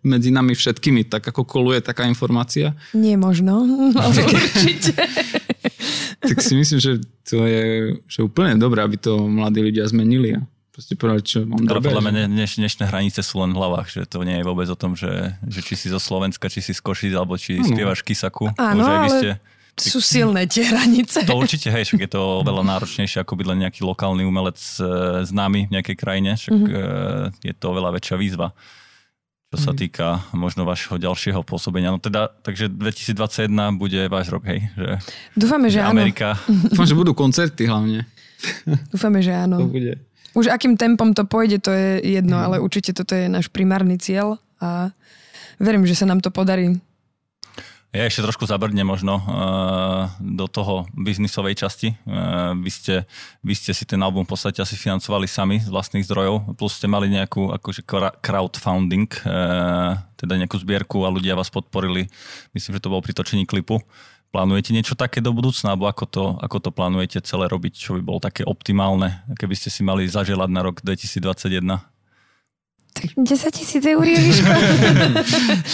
Speaker 6: medzi nami všetkými tak ako koluje taká informácia.
Speaker 3: Nie možno, <laughs> ale <laughs> určite.
Speaker 6: tak si myslím, že to je že úplne dobré, aby to mladí ľudia zmenili. A proste povedať, čo mám
Speaker 4: dobré. Podľa mňa dneš, dnešné hranice sú len v hlavách, že to nie je vôbec o tom, že, že či si zo Slovenska, či si z Košic, alebo či ano. spievaš Kisaku.
Speaker 3: Áno, ale... Ste sú silné tie hranice.
Speaker 4: To určite, hej, však je to veľa náročnejšie, ako byť len nejaký lokálny umelec e, známy v nejakej krajine, však mm-hmm. je to oveľa väčšia výzva čo sa mhm. týka možno vašho ďalšieho pôsobenia. No teda, takže 2021 bude váš rok, hej? Že,
Speaker 3: Dúfame, že, že
Speaker 4: Amerika.
Speaker 3: áno. <laughs>
Speaker 6: Dúfam, že budú koncerty hlavne.
Speaker 3: Dúfame, že áno.
Speaker 6: To bude.
Speaker 3: Už akým tempom to pôjde, to je jedno, mm. ale určite toto je náš primárny cieľ a verím, že sa nám to podarí.
Speaker 4: Ja ešte trošku zabrdne možno uh, do toho biznisovej časti. Uh, vy, ste, vy ste si ten album v podstate asi financovali sami z vlastných zdrojov, plus ste mali nejakú akože crowdfunding, uh, teda nejakú zbierku a ľudia vás podporili. Myslím, že to bolo pri točení klipu. Plánujete niečo také do budúcna, alebo ako to, ako to plánujete celé robiť, čo by bolo také optimálne, keby ste si mali zaželať na rok 2021?
Speaker 3: 10 tisíc eur, Ježiško.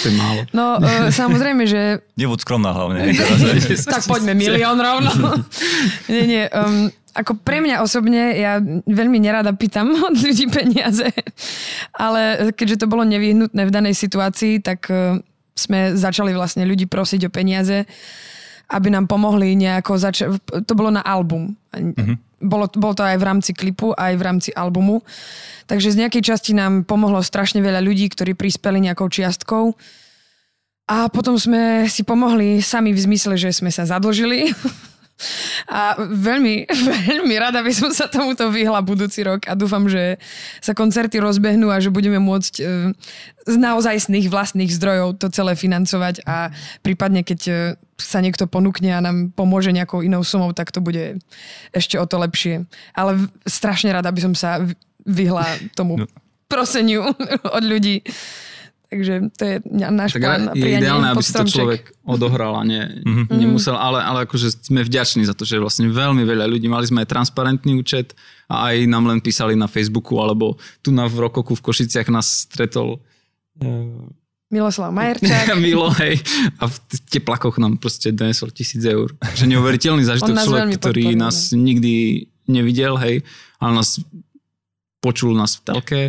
Speaker 6: to je málo.
Speaker 3: No, uh, samozrejme, že...
Speaker 4: Nebuď skromná hlavne. <laughs>
Speaker 3: tak poďme milión rovno. <laughs> nie, nie. Um, ako pre mňa osobne, ja veľmi nerada pýtam <laughs> od ľudí peniaze, ale keďže to bolo nevyhnutné v danej situácii, tak uh, sme začali vlastne ľudí prosiť o peniaze, aby nám pomohli nejako začať. To bolo na album. Mm-hmm bolo, bolo to aj v rámci klipu, aj v rámci albumu. Takže z nejakej časti nám pomohlo strašne veľa ľudí, ktorí prispeli nejakou čiastkou. A potom sme si pomohli sami v zmysle, že sme sa zadlžili. <laughs> A veľmi, <laughs> veľmi rada by som sa tomuto vyhla budúci rok a dúfam, že sa koncerty rozbehnú a že budeme môcť e, z naozajstných vlastných zdrojov to celé financovať a prípadne keď e, sa niekto ponúkne a nám pomôže nejakou inou sumou, tak to bude ešte o to lepšie. Ale strašne rada by som sa vyhla tomu no. proseniu <laughs> od ľudí. Takže to je náš tak plán.
Speaker 6: Je ideálne, aby si to človek odohral a ne, mm-hmm. nemusel, ale, ale akože sme vďační za to, že vlastne veľmi veľa ľudí, mali sme aj transparentný účet a aj nám len písali na Facebooku, alebo tu na v Rokoku v Košiciach nás stretol
Speaker 3: uh, Miloslav Majerčák. <laughs>
Speaker 6: Milo, hej. A v teplakoch nám proste donesol tisíc eur. Že neuveriteľný <laughs> zážitok človek, ktorý nás nikdy nevidel, hej, ale nás počul nás v telke,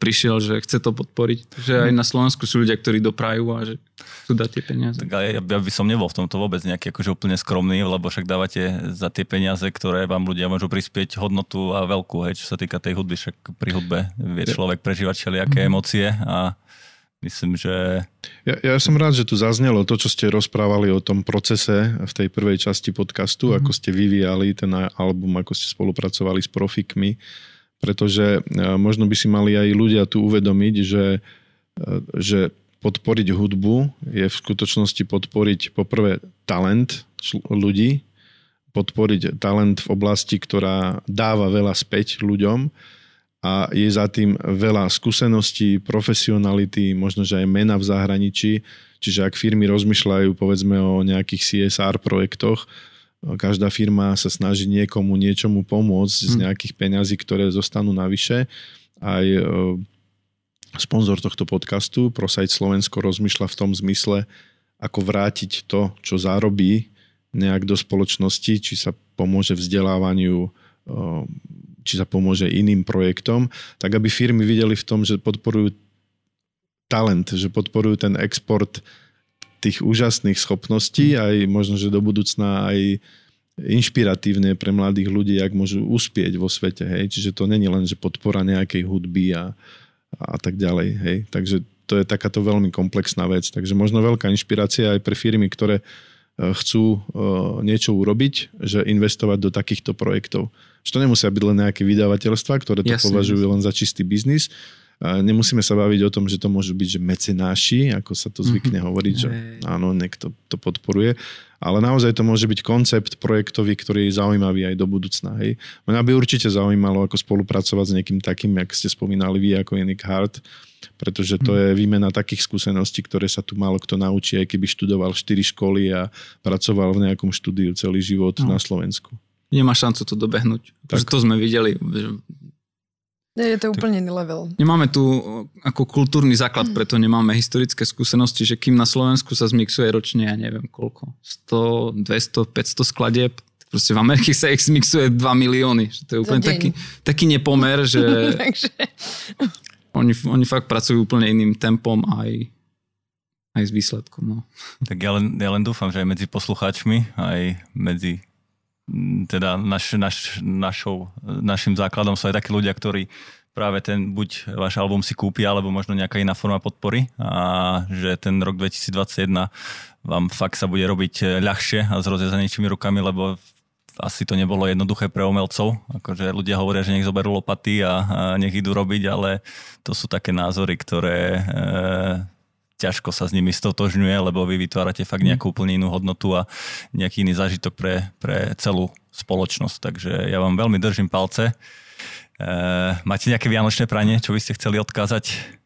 Speaker 6: prišiel, že chce to podporiť. Že aj na Slovensku sú ľudia, ktorí doprajú a že chcú dať tie peniaze.
Speaker 4: Tak ja, ja by som nebol v tomto vôbec nejaký akože úplne skromný, lebo však dávate za tie peniaze, ktoré vám ľudia môžu prispieť hodnotu a veľkú, hej, čo sa týka tej hudby, však pri hudbe vie človek prežívať všelijaké mm. emócie a Myslím, že...
Speaker 5: Ja, ja som rád, že tu zaznelo to, čo ste rozprávali o tom procese v tej prvej časti podcastu, mm-hmm. ako ste vyvíjali ten album, ako ste spolupracovali s profikmi, pretože e, možno by si mali aj ľudia tu uvedomiť, že, e, že podporiť hudbu je v skutočnosti podporiť poprvé talent ľudí, podporiť talent v oblasti, ktorá dáva veľa späť ľuďom a je za tým veľa skúseností, profesionality, možno, že aj mena v zahraničí. Čiže ak firmy rozmýšľajú povedzme o nejakých CSR projektoch, každá firma sa snaží niekomu niečomu pomôcť z hm. nejakých peňazí, ktoré zostanú navyše. Aj e, sponzor tohto podcastu, ProSite Slovensko, rozmýšľa v tom zmysle, ako vrátiť to, čo zarobí nejak do spoločnosti, či sa pomôže vzdelávaniu e, či sa pomôže iným projektom, tak aby firmy videli v tom, že podporujú talent, že podporujú ten export tých úžasných schopností, aj možno, že do budúcna aj inšpiratívne pre mladých ľudí, ak môžu uspieť vo svete. Hej? Čiže to není len, že podpora nejakej hudby a, a tak ďalej. Hej? Takže to je takáto veľmi komplexná vec. Takže možno veľká inšpirácia aj pre firmy, ktoré E, chcú e, niečo urobiť, že investovať do takýchto projektov. Že to nemusia byť len nejaké vydavateľstva, ktoré to Jasne, považujú len za čistý biznis. Nemusíme sa baviť o tom, že to môžu byť že mecenáši, ako sa to zvykne mm-hmm. hovoriť, že áno, niekto to podporuje. Ale naozaj to môže byť koncept projektový, ktorý je zaujímavý aj do budúcna. Hej. Mňa by určite zaujímalo, ako spolupracovať s niekým takým, jak ste spomínali vy, ako je Nick Hart, pretože to je výmena takých skúseností, ktoré sa tu málo kto naučí, aj keby študoval 4 školy a pracoval v nejakom štúdiu celý život no. na Slovensku.
Speaker 6: Nemá šancu to dobehnúť. Tak. To sme videli.
Speaker 3: Nie, je to úplne iný level.
Speaker 6: Nemáme tu ako kultúrny základ, preto nemáme historické skúsenosti, že kým na Slovensku sa zmixuje ročne, ja neviem koľko, 100, 200, 500 skladieb, proste v Amerike sa ich zmixuje 2 milióny. To je úplne taký, taký nepomer, <laughs> že... Takže... Oni, oni fakt pracujú úplne iným tempom aj, aj s výsledkom. No.
Speaker 4: Tak ja len, ja len dúfam, že aj medzi poslucháčmi, aj medzi teda naš, naš, našou, našim základom sú aj takí ľudia, ktorí práve ten buď váš album si kúpia, alebo možno nejaká iná forma podpory a že ten rok 2021 vám fakt sa bude robiť ľahšie a s rozjezanejšími rukami, lebo asi to nebolo jednoduché pre umelcov. Akože ľudia hovoria, že nech zoberú lopaty a, a nech idú robiť, ale to sú také názory, ktoré e, ťažko sa s nimi stotožňuje, lebo vy vytvárate fakt nejakú úplne inú hodnotu a nejaký iný zážitok pre, pre celú spoločnosť. Takže ja vám veľmi držím palce. E, máte nejaké vianočné pranie, čo by ste chceli odkázať?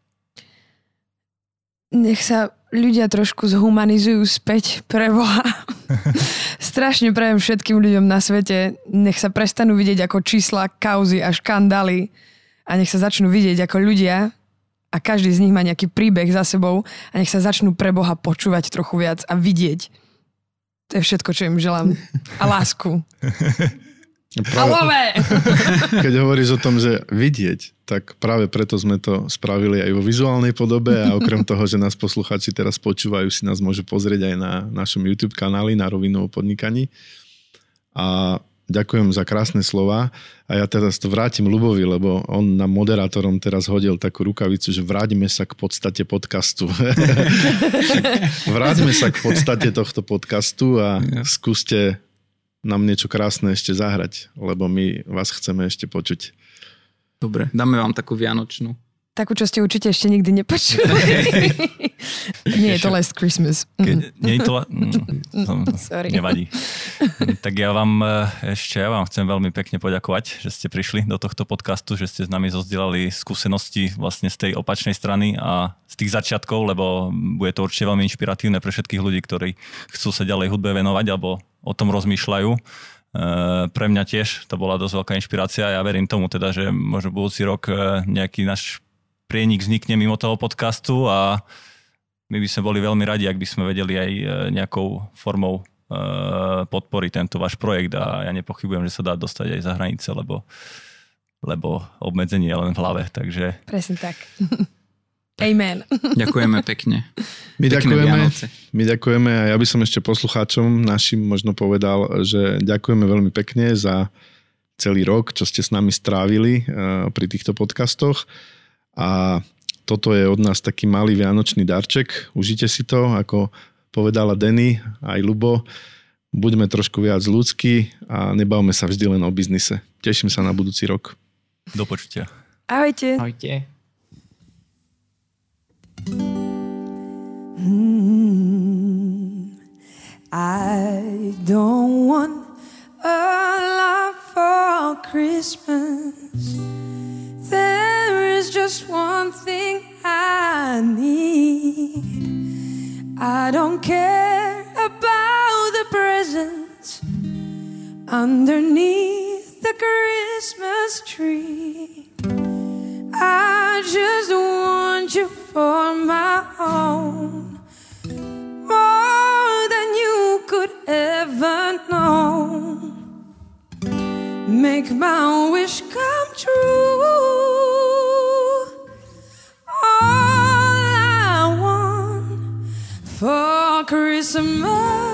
Speaker 9: Nech sa ľudia trošku zhumanizujú späť pre Boha. <laughs> Strašne prajem všetkým ľuďom na svete, nech sa prestanú vidieť ako čísla, kauzy a škandály a nech sa začnú vidieť ako ľudia, a každý z nich má nejaký príbeh za sebou a nech sa začnú pre Boha počúvať trochu viac a vidieť. To je všetko, čo im želám. A lásku. <laughs>
Speaker 5: Práve, <laughs> keď hovoríš o tom, že vidieť, tak práve preto sme to spravili aj vo vizuálnej podobe a okrem <laughs> toho, že nás posluchači teraz počúvajú, si nás môžu pozrieť aj na našom YouTube kanáli na rovinu o podnikaní. A Ďakujem za krásne slova a ja teraz to vrátim Lubovi, lebo on nám moderátorom teraz hodil takú rukavicu, že vráťme sa k podstate podcastu. <laughs> vráťme sa k podstate tohto podcastu a skúste nám niečo krásne ešte zahrať, lebo my vás chceme ešte počuť.
Speaker 6: Dobre, dáme vám takú vianočnú.
Speaker 9: Takú, čo ste určite ešte nikdy nepočuli. <laughs> nie je to Last Christmas.
Speaker 4: Keď, nie je to... Mm, <laughs> Sorry. Nevadí. Tak ja vám eh, ešte, ja vám chcem veľmi pekne poďakovať, že ste prišli do tohto podcastu, že ste s nami zozdielali skúsenosti vlastne z tej opačnej strany a z tých začiatkov, lebo bude to určite veľmi inšpiratívne pre všetkých ľudí, ktorí chcú sa ďalej hudbe venovať alebo o tom rozmýšľajú. Uh, pre mňa tiež to bola dosť veľká inšpirácia. Ja verím tomu teda, že možno budúci rok uh, nejaký náš prienik vznikne mimo toho podcastu a my by sme boli veľmi radi, ak by sme vedeli aj e, nejakou formou e, podporiť tento váš projekt a ja nepochybujem, že sa dá dostať aj za hranice, lebo, lebo obmedzenie je len v hlave. Takže...
Speaker 9: Presne tak. <laughs> Amen.
Speaker 6: Ďakujeme pekne. <laughs>
Speaker 5: My ďakujeme, my ďakujeme a ja by som ešte poslucháčom našim možno povedal, že ďakujeme veľmi pekne za celý rok, čo ste s nami strávili e, pri týchto podcastoch. A toto je od nás taký malý vianočný darček. Užite si to, ako povedala Denny, aj Lubo. Buďme trošku viac ľudskí a nebavme sa vždy len o biznise. Teším sa na budúci rok.
Speaker 4: Do počutia.
Speaker 9: Ahojte.
Speaker 6: Ahojte.
Speaker 3: Hmm, I don't want a lot for Christmas. There is just one thing I need. I don't care about the presents underneath the Christmas tree. I just want you for my own, more than you could ever know. Make my wish come true. All I want for Christmas